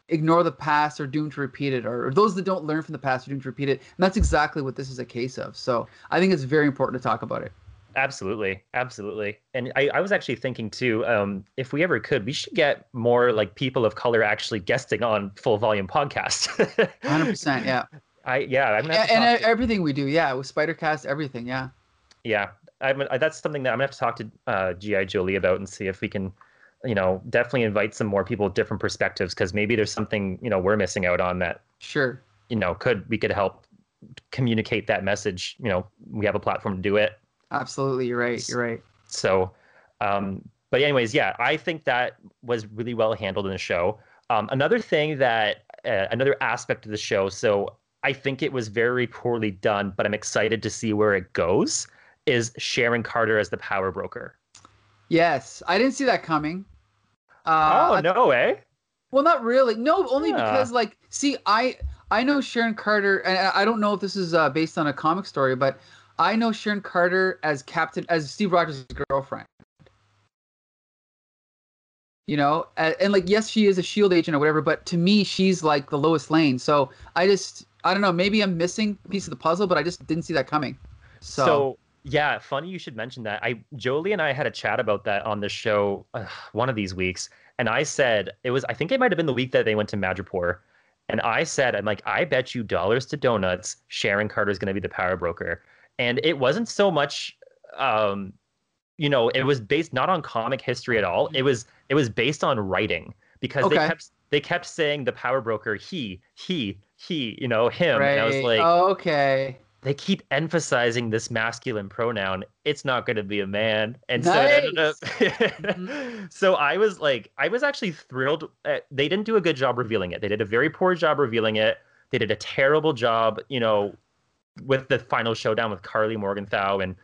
ignore the past are doomed to repeat it, or, or those that don't learn from the past are doomed to repeat it. And that's exactly what this is a case of. So I think it's very important to talk about it. Absolutely, absolutely. And I, I was actually thinking too, um, if we ever could, we should get more like people of color actually guesting on full volume podcast. 100%. Yeah. I yeah, I'm gonna And, and to- everything we do. Yeah. With Spidercast, everything. Yeah. yeah, I'm, I, that's something that I'm gonna have to talk to uh, GI Jolie about and see if we can, you know, definitely invite some more people with different perspectives because maybe there's something you know we're missing out on that Sure. you know could we could help communicate that message. You know, we have a platform to do it. Absolutely. You're right. You're right. So, um, but anyways, yeah, I think that was really well handled in the show. Um, another thing that, uh, another aspect of the show, so I think it was very poorly done, but I'm excited to see where it goes, is Sharon Carter as the power broker. Yes. I didn't see that coming. Uh, oh, no, eh? Well, not really. No, only Yeah. because like, see, I I know Sharon Carter, and I I don't know if this is uh, based on a comic story, but I know Sharon Carter as Captain as Steve Rogers' girlfriend. You know, and, and like, yes, she is a Shield agent or whatever, but to me, she's like the lowest Lane. So I just, I don't know, maybe I'm missing a piece of the puzzle, but I just didn't see that coming. So, So, yeah, funny you should mention that. I Jolie and I had a chat about that on the show uh, one of these weeks, and I said it was. I think it might have been the week that they went to Madripoor, and I said, I'm like, I bet you dollars to donuts, Sharon Carter is going to be the power broker, and it wasn't so much. Um, you know, it was based not on comic history at all. It was it was based on writing because they kept they kept saying the power broker he he he you know him right. and I was like okay. they keep emphasizing this masculine pronoun. It's not going to be a man, and so it ended up. So I was like, I was actually thrilled. uh they didn't do a good job revealing it. They did a very poor job revealing it. They did a terrible job, you know, with the final showdown with Karli Morgenthau, and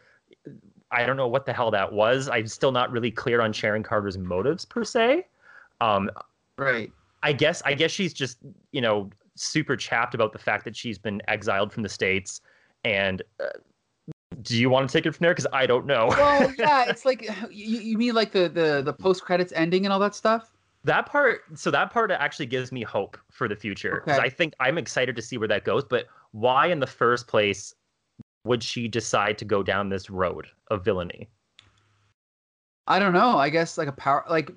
I don't know what the hell that was. I'm still not really clear on Sharon Carter's motives per se. Um, Right. I guess I guess she's just you know super chapped about the fact that she's been exiled from the states. And uh, do you want to take it from there? Because I don't know. well, yeah, it's like you, you mean like the the the post credits ending and all that stuff. That part, so that part actually gives me hope for the future because Okay. I think I'm excited to see where that goes. But why, in the first place, would she decide to go down this road of villainy? I don't know. I guess like a power, like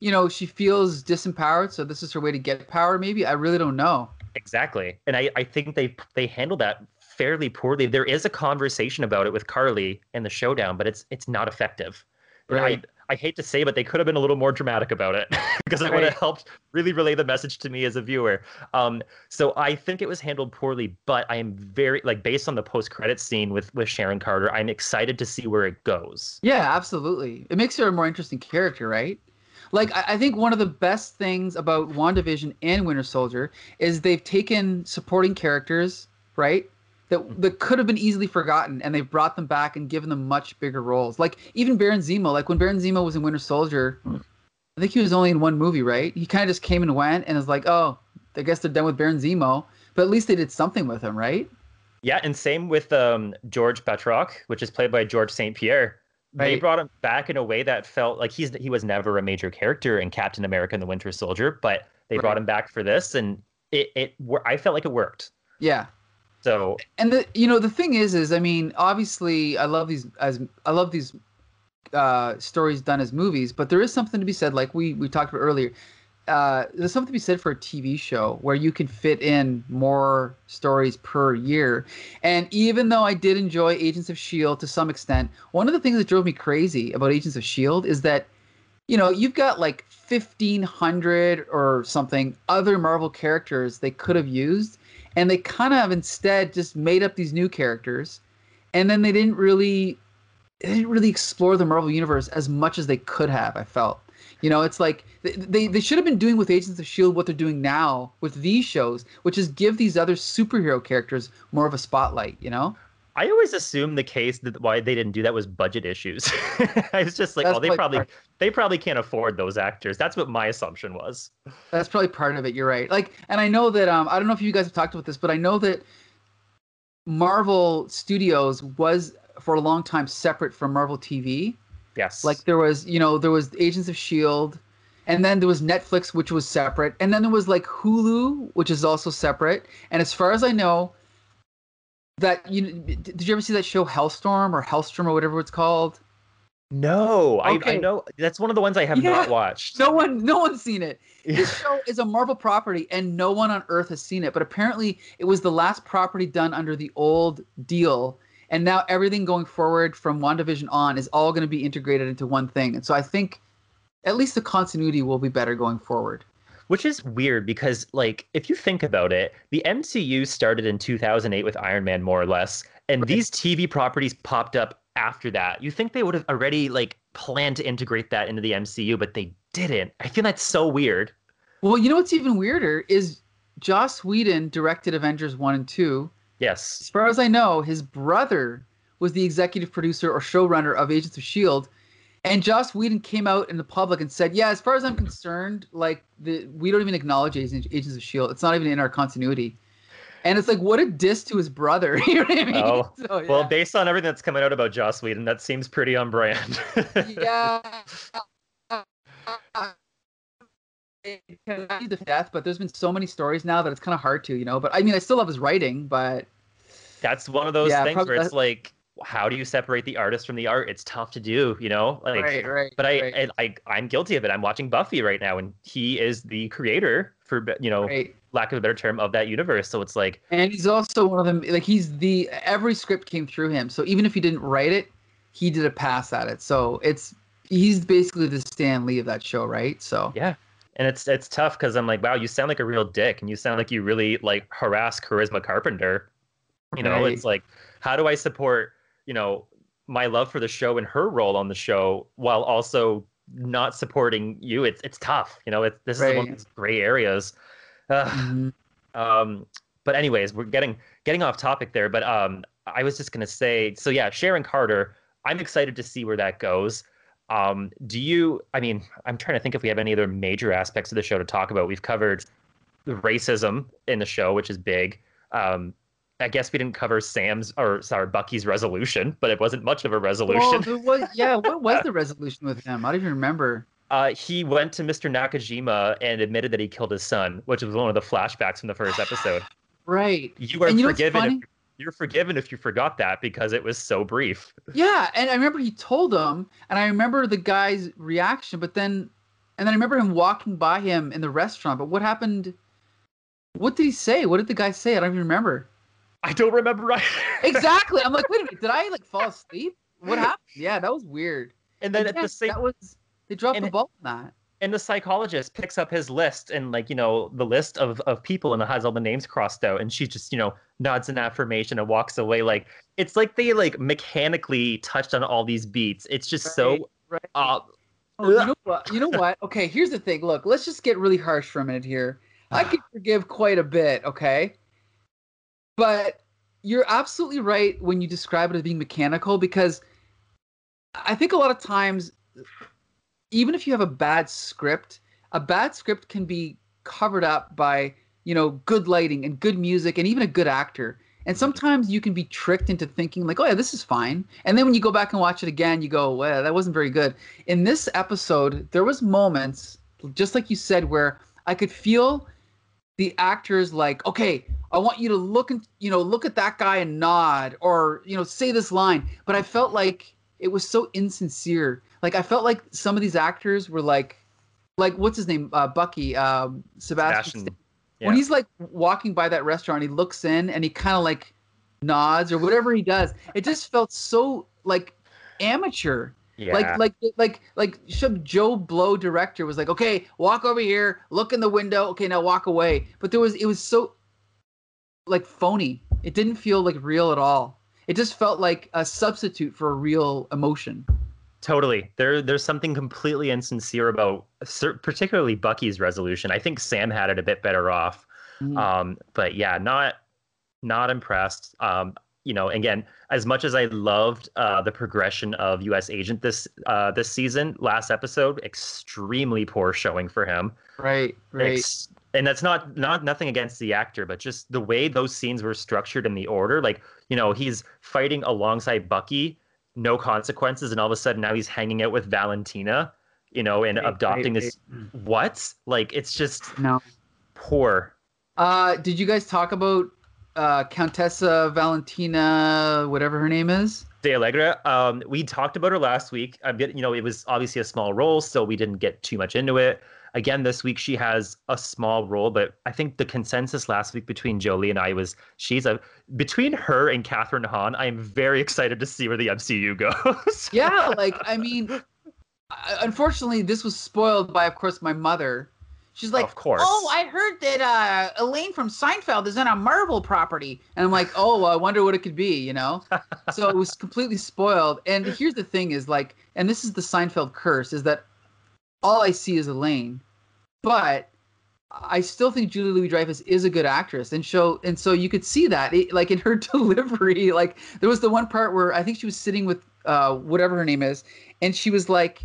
you know, she feels disempowered, so this is her way to get power. Maybe I really don't know. Exactly, and I, I think they they handle that fairly poorly. There is a conversation about it with Karli in the showdown, but it's it's not effective. Right. I I hate to say, but they could have been a little more dramatic about it because it would have helped really relay the message to me as a viewer. Um, so I think it was handled poorly, but I am very like based on the post credit scene with with Sharon Carter. I'm excited to see where it goes. Yeah, absolutely. It makes her a more interesting character, right? Like I, I think one of the best things about WandaVision and Winter Soldier is they've taken supporting characters, right? That that could have been easily forgotten, and they've brought them back and given them much bigger roles. Like even Baron Zemo. Like when Baron Zemo was in Winter Soldier, I think he was only in one movie, right? He kind of just came and went, and was like, oh, I guess they're done with Baron Zemo. But at least they did something with him, right? Yeah, and same with um, George Batroc, which is played by George St. Pierre. They brought him back in a way that felt like he's he was never a major character in Captain America and the Winter Soldier, but they brought him back for this, and it it I felt like it worked. Yeah. So and the you know the thing is is i mean obviously i love these as i love these uh stories done as movies but there is something to be said like we we talked about earlier uh there's something to be said for a tv show where you can fit in more stories per year. And even though i did enjoy agents of shield to some extent one of the things that drove me crazy about agents of shield is that you know you've got like 1500 or something other marvel characters they could have used and they kind of instead just made up these new characters and then they didn't really they didn't really explore the marvel universe as much as they could have i felt. You know it's like they, they, they should have been doing with agents of shield what they're doing now with these shows which is give these other superhero characters more of a spotlight you know I always assumed the case that why they didn't do that was budget issues. I was just like, That's oh, they probably part- they probably can't afford those actors. That's what my assumption was. that's probably part of it you're right like and i know that um i don't know if you guys have talked about this but i know that marvel studios was for a long time separate from marvel tv Yes. like there was you know there was agents of shield and then there was netflix which was separate and then there was like hulu which is also separate and as far as i know that you did you ever see that show hellstorm or hellstrom or whatever it's called no, I, I know that's one of the ones I have Yeah. not watched. no one no one's seen it this show is a marvel property and no one on earth has seen it but apparently it was the last property done under the old deal and now everything going forward from wandavision on is all going to be integrated into one thing and so i think at least the continuity will be better going forward Which is weird because, like, if you think about it, the MCU started in 2008 with Iron Man, more or less, and Right. these TV properties popped up after that. You think they would have already, like, planned to integrate that into the MCU, but they didn't. I feel that's so weird. Well, you know what's even weirder is Joss Whedon directed Avengers 1 and 2. Yes. As far as I know, his brother was the executive producer or showrunner of Agents of S.H.I.E.L.D. And Joss Whedon came out in the public and said, Yeah, as far as I'm concerned, like, the, we don't even acknowledge Agents Agents of S.H.I.E.L.D. It's not even in our continuity. And it's like, what a diss to his brother. you know what I mean? Oh, So, Well, based on everything that's coming out about Joss Whedon, that seems pretty on brand. yeah. It can be the death, but there's been so many stories now that it's kind of hard to, you know. But I mean, I still love his writing, but that's one of those Yeah, things where it's like, how do you separate the artist from the art? It's tough to do, you know? Like, right, right. but I, right, I, I, I'm guilty of it. I'm watching Buffy right now, and he is the creator, for you know, right. lack of a better term, of that universe. So it's like, And he's also one of them. Like he's the every script came through him. So even if he didn't write it, he did a pass at it. So it's he's basically the Stan Lee of that show, right? So yeah. And it's it's tough because I'm like, wow, you sound like a real dick, and you sound like you really like harass Charisma Carpenter. You know, Right. it's like, how do I support, you know, my love for the show and her role on the show while also not supporting you? It's it's tough. You know, it's this is one of these gray areas. Ugh. Mhm. Um, but anyways, we're getting getting off topic there. But um, I was just gonna say, so yeah, Sharon Carter. I'm excited to see where that goes. Um, do you? I mean, I'm trying to think if we have any other major aspects of the show to talk about. We've covered the racism in the show, which is big. Um, I guess we didn't cover Sam's or sorry Bucky's resolution, but it wasn't much of a resolution. Well, was, yeah, what was the resolution with him? I don't even remember. Uh, he went to Mr. Nakajima and admitted that he killed his son, which was one of the flashbacks from the first episode. right. You are you forgiven. If, you're forgiven if you forgot that because it was so brief. Yeah, and I remember he told him, and I remember the guy's reaction, but then, and then I remember him walking by him in the restaurant. But what happened? What did he say? What did the guy say? I don't even remember. I don't remember right. exactly. I'm like, wait a minute, did I like fall asleep? What happened? Yeah, that was weird. And then and at the same that was they dropped the ball on that. And the psychologist picks up his list and like, you know, the list of, of people and it has all the names crossed out and she just, you know, nods an affirmation and walks away. Like it's like they like mechanically touched on all these beats. It's just right, so right. Uh, oh, you know what? You know what? Okay, here's the thing. Look, let's just get really harsh for a minute here. I can forgive quite a bit, okay? But you're absolutely right when you describe it as being mechanical because I think a lot of times, even if you have a bad script, a bad script can be covered up by you know good lighting and good music and even a good actor. And mm-hmm. sometimes you can be tricked into thinking like, oh yeah, this is fine. And then when you go back and watch it again, you go, well, that wasn't very good. In this episode, there was moments, just like you said, where I could feel the actors like, okay, I want you to look and you know look at that guy and nod, or you know say this line. But I felt like it was so insincere. Like I felt like some of these actors were like, like what's his name, uh, Bucky, um, Sebastian. Sebastian. Yeah. When he's like walking by that restaurant, he looks in and he kind of like nods or whatever he does. It just felt so like amateur. Yeah. Like like like like some Joe Blow director was like, okay, walk over here, look in the window, okay, now walk away. But there was it was so like phony. It didn't feel like real at all. It just felt like a substitute for a real emotion. Totally. There there's something completely insincere about particularly Bucky's resolution. I think Sam had it a bit better off. Mm. Um, but yeah, not not impressed. Um, you know, again, as much as I loved uh, the progression of U.S. Agent this uh, this season, last episode, extremely poor showing for him. Right, right. Ex- and that's not not nothing against the actor, but just the way those scenes were structured in the order. Like, you know, he's fighting alongside Bucky, no consequences, and all of a sudden now he's hanging out with Valentina, you know, and right, adopting right, this. Right. What? Like, it's just no poor. Uh, did you guys talk about uh, Contessa Valentina, whatever her name is. De Allegra. Um, we talked about her last week. A bit, you know, it was obviously a small role, so we didn't get too much into it. Again, this week she has a small role, but I think the consensus last week between Jolie and I was she's a between her and Kathryn Hahn. I am very excited to see where the MCU goes. yeah, like I mean, unfortunately, this was spoiled by, of course, my mother She's like, of course. Oh, I heard that uh, Elaine from Seinfeld is in a Marvel property, and I'm like, oh, well, I wonder what it could be, you know. so it was completely spoiled. And here's the thing: is like, and this is the Seinfeld curse: is that all I see is Elaine, but I still think Julie Louis Dreyfus is a good actress, and so and so you could see that, it, like in her delivery. Like there was the one part where I think she was sitting with uh, whatever her name is, and she was like,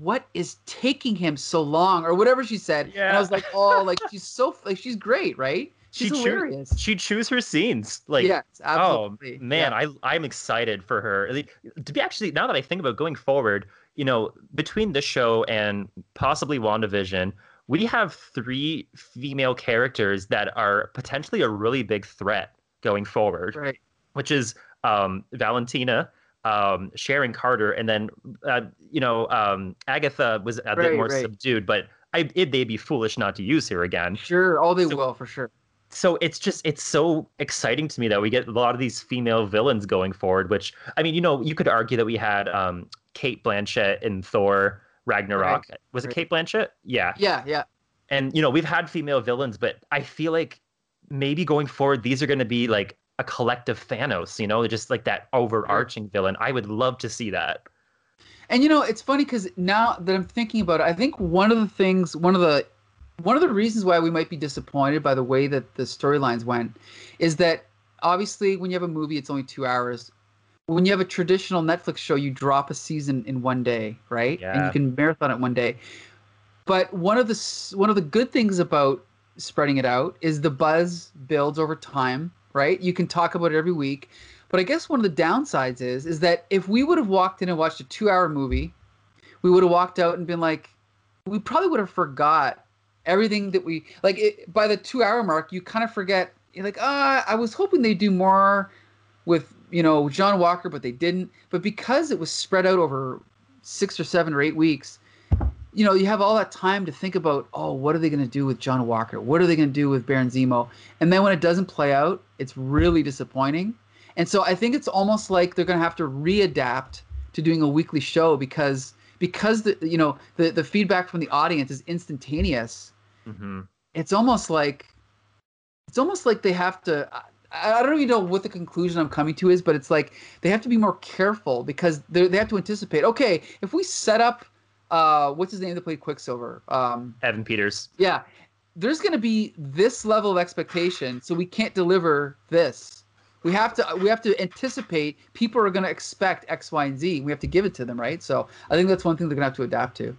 what is taking him so long or whatever she said yeah. and i was like oh like she's so like she's great right she's she hilarious she choose her scenes like yes absolutely. oh man yeah. i i'm excited for her to be actually now that i think about going forward you know between this show and possibly wandavision we have three female characters that are potentially a really big threat going forward right which is um, valentina um, Sharon Carter, and then uh, you know um, Agatha was a right, bit more right. subdued, but I, it, they'd be foolish not to use her again. Sure, all they so, will for sure. So it's just it's so exciting to me that we get a lot of these female villains going forward. Which I mean, you know, you could argue that we had um, Cate Blanchett in Thor Ragnarok. Right. Was it Cate Blanchett? Yeah. Yeah, yeah. And you know, we've had female villains, but I feel like maybe going forward, these are going to be like a collective Thanos, you know, just like that overarching villain. I would love to see that. And you know, it's funny because now that I'm thinking about it, I think one of the things, one of the one of the reasons why we might be disappointed by the way that the storylines went is that obviously when you have a movie it's only 2 hours. When you have a traditional Netflix show you drop a season in one day, right? Yeah. And you can marathon it one day. But one of the one of the good things about spreading it out is the buzz builds over time, right? You can talk about it every week. But I guess one of the downsides is is that if we would have walked in and watched a 2-hour movie, we would have walked out and been like we probably would have forgot everything that we like it, by the 2-hour mark, you kind of forget you're like, "Ah, I was hoping they'd do more with, you know, John Walker, but they didn't." But because it was spread out over 6 or 7 or 8 weeks, you know, you have all that time to think about, oh, what are they going to do with John Walker? What are they going to do with Baron Zemo? And then when it doesn't play out, it's really disappointing. And so I think it's almost like they're going to have to readapt to doing a weekly show because because the you know the the feedback from the audience is instantaneous. Mm-hmm. It's almost like it's almost like they have to. I, I don't even know what the conclusion I'm coming to is, but it's like they have to be more careful because they they have to anticipate. Okay, if we set up uh, what's his name that played Quicksilver? Um, Evan Peters. Yeah, there's going to be this level of expectation, so we can't deliver this. We have to we have to anticipate people are going to expect X, Y, and Z. We have to give it to them, right? So I think that's one thing they're going to have to adapt to.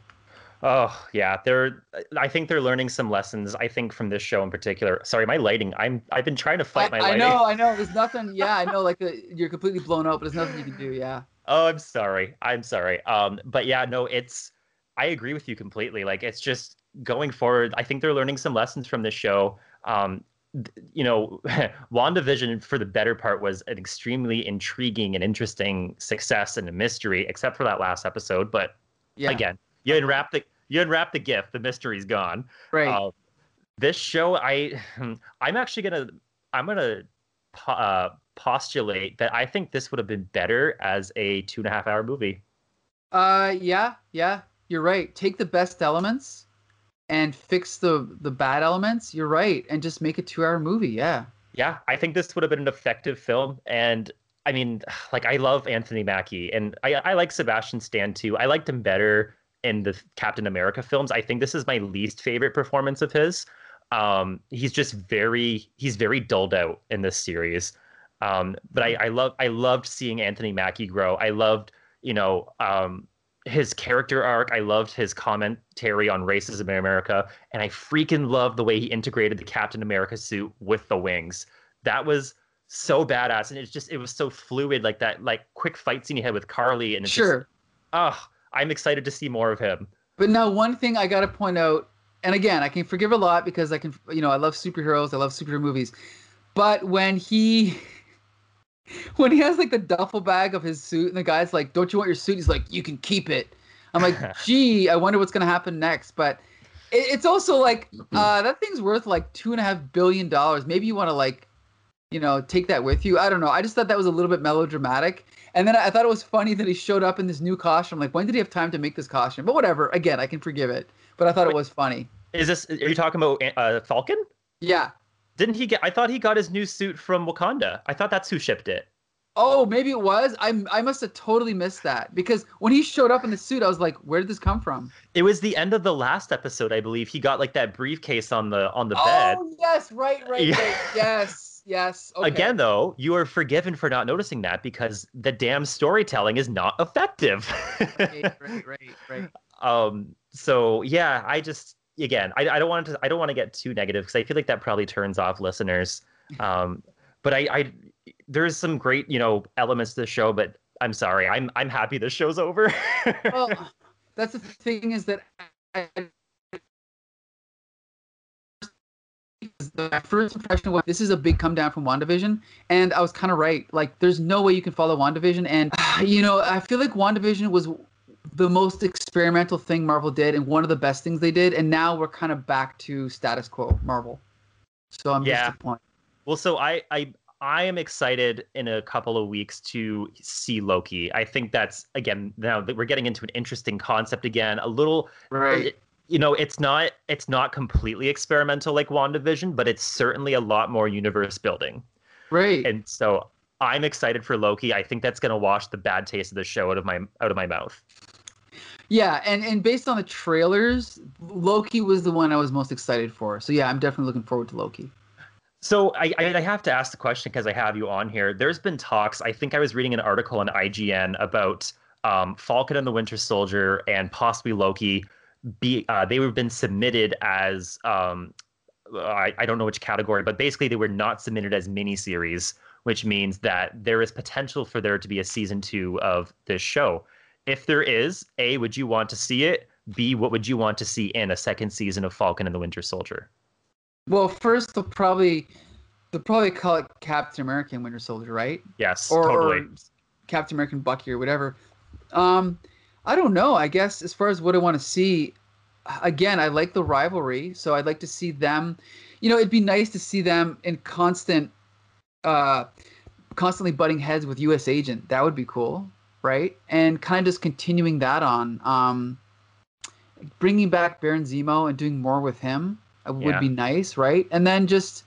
Oh yeah, they're. I think they're learning some lessons. I think from this show in particular. Sorry, my lighting. I'm. I've been trying to fight my I, lighting. I know, I know. There's nothing. Yeah, I know. Like the, you're completely blown out, but there's nothing you can do. Yeah. Oh, I'm sorry. I'm sorry. Um, but yeah, no, it's. I agree with you completely. Like it's just going forward. I think they're learning some lessons from this show. Um, you know, WandaVision for the better part was an extremely intriguing and interesting success and a mystery, except for that last episode. But Yeah. again, you unwrap the you unwrap the gift, the mystery's gone. Right. Uh, this show, I I'm actually gonna I'm gonna uh, postulate that I think this would have been better as a two and a half hour movie. Uh, yeah, yeah, you're right. Take the best elements and fix the the bad elements. You're right, and just make a two hour movie. Yeah. Yeah, I think this would have been an effective film. And I mean, like I love Anthony Mackie, and I I like Sebastian Stan too. I liked him better in the Captain America films. I think this is my least favorite performance of his. Um, he's just very he's very dulled out in this series. Um, but I, I love I loved seeing Anthony Mackie grow. I loved you know um, his character arc. I loved his commentary on racism in America, and I freaking loved the way he integrated the Captain America suit with the wings. That was so badass, and it's just it was so fluid, like that like quick fight scene he had with Karli, and it's Sure. Just, oh, I'm excited to see more of him. But now, one thing I got to point out, and again, I can forgive a lot because I can, you know, I love superheroes, I love superhero movies. But when he, when he has like the duffel bag of his suit, and the guy's like, "Don't you want your suit?" He's like, "You can keep it." I'm like, "Gee, I wonder what's gonna happen next." But it, it's also like uh, that thing's worth like two and a half billion dollars. Maybe you want to like, you know, take that with you. I don't know. I just thought that was a little bit melodramatic. And then I thought it was funny that he showed up in this new costume. Like, when did he have time to make this costume? But whatever. Again, I can forgive it. But I thought it was funny. Is this? Are you talking about uh, Falcon? Yeah. Didn't he get? I thought he got his new suit from Wakanda. I thought that's who shipped it. Oh, maybe it was. I I must have totally missed that because when he showed up in the suit, I was like, "Where did this come from?" It was the end of the last episode, I believe. He got like that briefcase on the on the bed. Oh yes, right, right, Yeah. right. Yes, yes. Okay. Again, though, you are forgiven for not noticing that because the damn storytelling is not effective. right, right, right, right. um. So yeah, I just again, I, I don't want to I don't want to get too negative because I feel like that probably turns off listeners. Um. But I, I there's some great you know elements to the show, but I'm sorry, I'm I'm happy this show's over. Well, that's the thing is that I, first impression was this is a big come down from WandaVision, and I was kind of right. Like, there's no way you can follow WandaVision, and you know, I feel like WandaVision was the most experimental thing Marvel did, and one of the best things they did, and now we're kind of back to status quo Marvel. So I'm Yeah. disappointed. Well, so I I I am excited in a couple of weeks to see Loki. I think that's again now that we're getting into an interesting concept again. A little, Right. you know, it's not it's not completely experimental like WandaVision, but it's certainly a lot more universe building. Right. And so I'm excited for Loki. I think that's going to wash the bad taste of the show out of my out of my mouth. Yeah, and and based on the trailers, Loki was the one I was most excited for. So yeah, I'm definitely looking forward to Loki. So I, I have to ask the question because I have you on here. There's been talks. I think I was reading an article on IGN about um, Falcon and the Winter Soldier and possibly Loki. Be uh, they were been submitted as um, I, I don't know which category, but basically they were not submitted as miniseries, which means that there is potential for there to be a season two of this show. If there is, A, would you want to see it? B, what would you want to see in a second season of Falcon and the Winter Soldier? Well, first they'll probably they'll probably call it Captain America and Winter Soldier, right? Yes, Or, totally. or Captain American Bucky or whatever. Um, I don't know. I guess as far as what I want to see, again, I like the rivalry, so I'd like to see them. You know, it'd be nice to see them in constant, uh, constantly butting heads with U.S. Agent. That would be cool, right? And kind of just continuing that on. Um, bringing back Baron Zemo and doing more with him uh, would Yeah. be nice, right? And then just,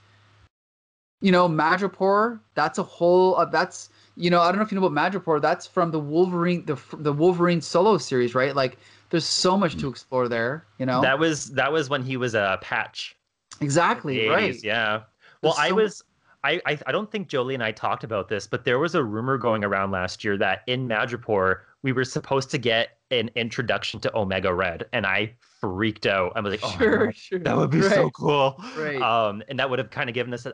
you know, Madripoor. That's a whole. Uh, that's you know, I don't know if you know about Madripoor. That's from the Wolverine, the the Wolverine solo series, right? Like, there's so much to explore there. You know, That was that was when he was a patch. exactly right. Yeah. Well, There's I was. I, I, I don't think Jolie and I talked about this, but there was a rumor going around last year that in Madripoor we were supposed to get an introduction to Omega Red, and I freaked out. I was like, "Oh, sure, sure. that would be right, so cool!" Right. Um, and that would have kind of given us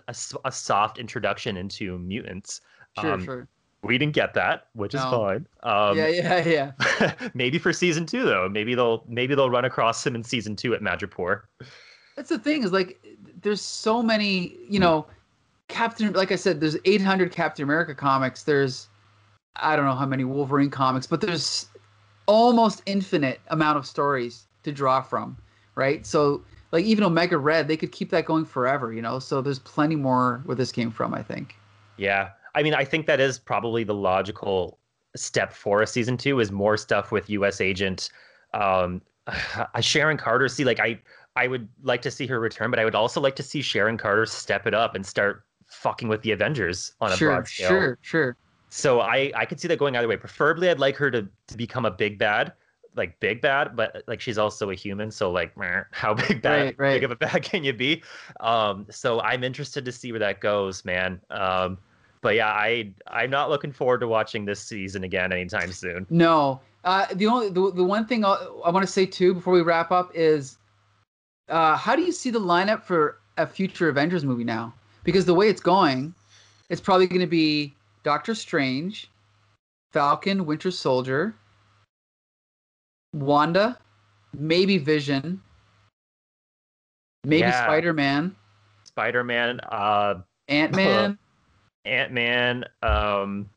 a soft introduction into mutants. sure, um, sure. We didn't get that, which is No. fine. Um, yeah, yeah, yeah. maybe for season two though. Maybe they'll maybe they'll run across him in season two at Madripoor. That's the thing is like, there's so many. You know, Captain. Like I said, there's 800 Captain America comics. There's, I don't know how many Wolverine comics, but there's almost infinite amount of stories to draw from, right? So like even Omega Red, they could keep that going forever. You know, so there's plenty more where this came from. I think. Yeah. I mean, I think that is probably the logical step for a season two is more stuff with US agent. Um uh, Sharon Carter, see, like I I would like to see her return, but I would also like to see Sharon Carter step it up and start fucking with the Avengers on a Sure, broad scale. sure, sure. So I I could see that going either way. Preferably, I'd like her to to become a big bad, like big bad, but like she's also a human, so like meh, how big bad Right, right. big of a bad can you be? Um, so I'm interested to see where that goes, man. Um, but yeah, I I'm not looking forward to watching this season again anytime soon. No. Uh, the only the, the one thing I, I want to say too before we wrap up is, uh, how do you see the lineup for a future Avengers movie now? Because the way it's going, it's probably going to be Doctor Strange, Falcon, Winter Soldier, Wanda, maybe Vision, maybe Yeah. Spider Man, Spider Man, uh, Ant Man. Ant Man, um,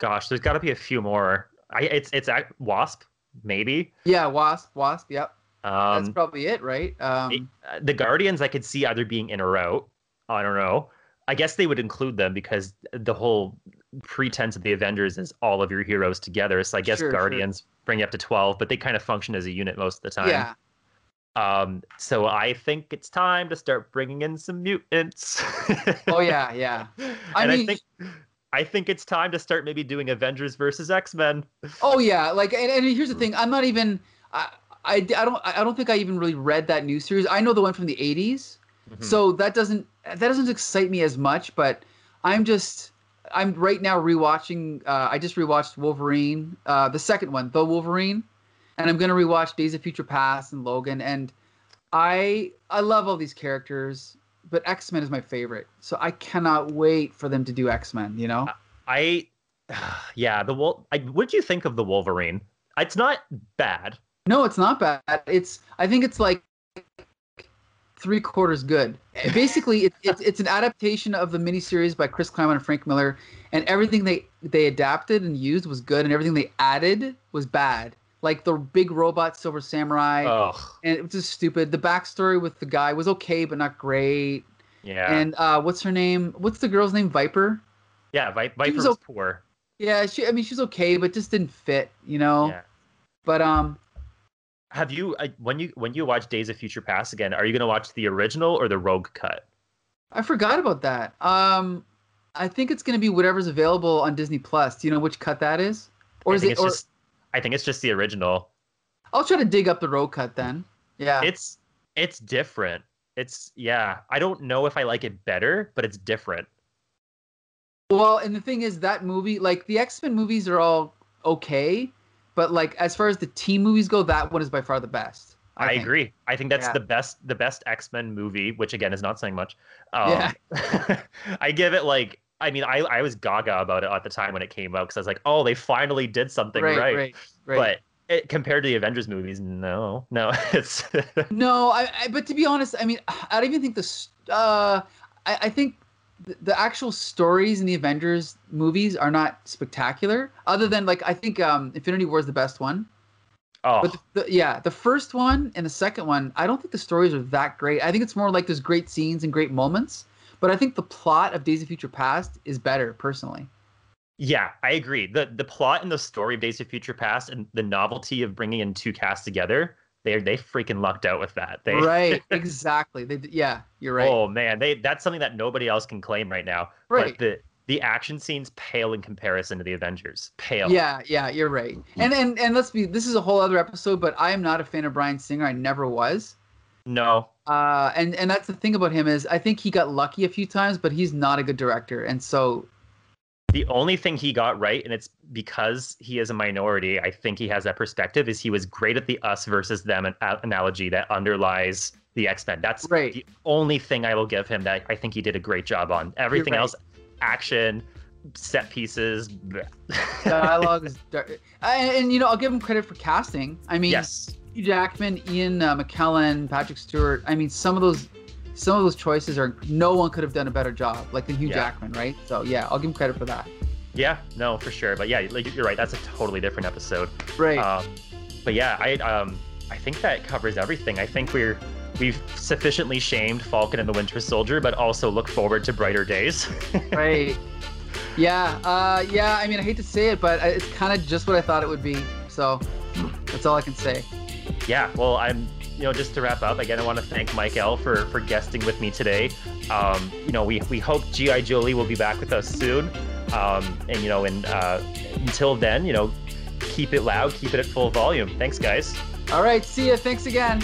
gosh, there's got to be a few more. I it's it's ac- Wasp maybe. yeah, Wasp, Wasp. Yep, that's Um, probably it, right? Um, Uh, the Guardians I could see either being in or out. I don't know. I guess they would include them because the whole pretense of the Avengers is all of your heroes together. So I guess Sure, sure. Guardians bring you up to 12, but they kind of function as a unit most of the time. yeah, Um, so I think it's time to start bringing in some mutants. oh yeah, yeah. I and I mean- think I think it's time to start maybe doing Avengers versus X-Men. Oh yeah, like and, and here's the thing, I'm not even I, I, I don't I don't think I even really read that new series. I know the one from the 80s. Mhm. So that doesn't that doesn't excite me as much, but I'm just I'm right now rewatching uh I just rewatched Wolverine, uh the second one, The Wolverine, and I'm going to rewatch Days of Future Past and Logan and I I love all these characters, but X-Men is my favorite. So I cannot wait for them to do X-Men, you know? I yeah, the Wol- I, what did you think of the Wolverine? It's not bad. No, it's not bad. It's I think it's like three quarters good. Basically, it, it's it's an adaptation of the miniseries by Chris Claremont and Frank Miller, and everything they they adapted and used was good, and everything they added was bad. Like the big robot Silver Samurai, Ugh. and it was just stupid. The backstory with the guy was okay, but not great. Yeah. And uh, what's her name? What's the girl's name? Viper. yeah, Vi- Viper was was o- poor. Yeah, she. I mean, she's okay, but just didn't fit, you know. Yeah. But um, Have you uh, when you when you watch Days of Future Past again? Are you gonna watch the original or the Rogue cut? I forgot about that. Um, I think it's going to be whatever's available on Disney Plus. Do you know which cut that is? Or I is it? Or just I think it's just the original. I'll try to dig up the Rogue cut then. Yeah. It's it's different. It's yeah. I don't know if I like it better, but it's different. well, and the thing is, that movie, like the X Men movies, are all okay, but like as far as the team movies go, that one is by far the best. I, think. agree. I think that's Yeah. the best the best X Men movie, which again is not saying much. Um, Yeah. I give it like I mean I I was gaga about it at the time when it came out because I was like, oh, they finally did something Right, right. right, right. But it, compared to the Avengers movies, no, no, it's No, I, I. But to be honest, I mean, I don't even think this. Uh, I, I think the, actual stories in the Avengers movies are not spectacular. Other than like, I think um, Infinity War is the best one. oh But the, the, yeah, the first one and the second one, I don't think the stories are that great. I think it's more like there's great scenes and great moments. But I think the plot of Days of Future Past is better, personally. Yeah, I agree. the The plot and the story of Days of Future Past and the novelty of bringing in two casts together, they they freaking lucked out with that. They, Right, exactly. They, yeah, you're right. Oh man, they that's something that nobody else can claim right now. Right. But the the action scenes pale in comparison to the Avengers. Pale. Yeah, yeah, you're right. And and and let's be this is a whole other episode, but I am not a fan of Bryan Singer. I never was. No. Uh and and that's the thing about him is I think he got lucky a few times, but he's not a good director. And so The only thing he got right, and it's because he is a minority, I think he has that perspective, is he was great at the us versus them an- analogy that underlies the X Men. That's Right. the only thing I will give him that I think he did a great job on. Everything right. else, action, set pieces. dialogue is dar- and, and you know, I'll give him credit for casting. I mean, yes. Hugh Jackman, Ian uh, McKellen, Patrick Stewart. I mean, some of those some of those choices are no one could have done a better job like the Hugh Yeah. Jackman, right? So yeah, I'll give him credit for that. Yeah, no, for sure. But yeah, like, you're right. That's a totally different episode. Right. Um, but yeah, I um, I think that covers everything. I think we're we've sufficiently shamed Falcon and the Winter Soldier, but also look forward to brighter days. right. Yeah. Uh, yeah. I mean, I hate to say it, but it's kind of just what I thought it would be. So that's all I can say. yeah, well, I'm you know just to wrap up again, I want to thank Mike-EL for for guesting with me today. Um, you know, we we hope GI Jolie will be back with us soon. Um, and you know, and uh, until then, you know, keep it loud, keep it at full volume. Thanks, guys. All right. See ya. Thanks again.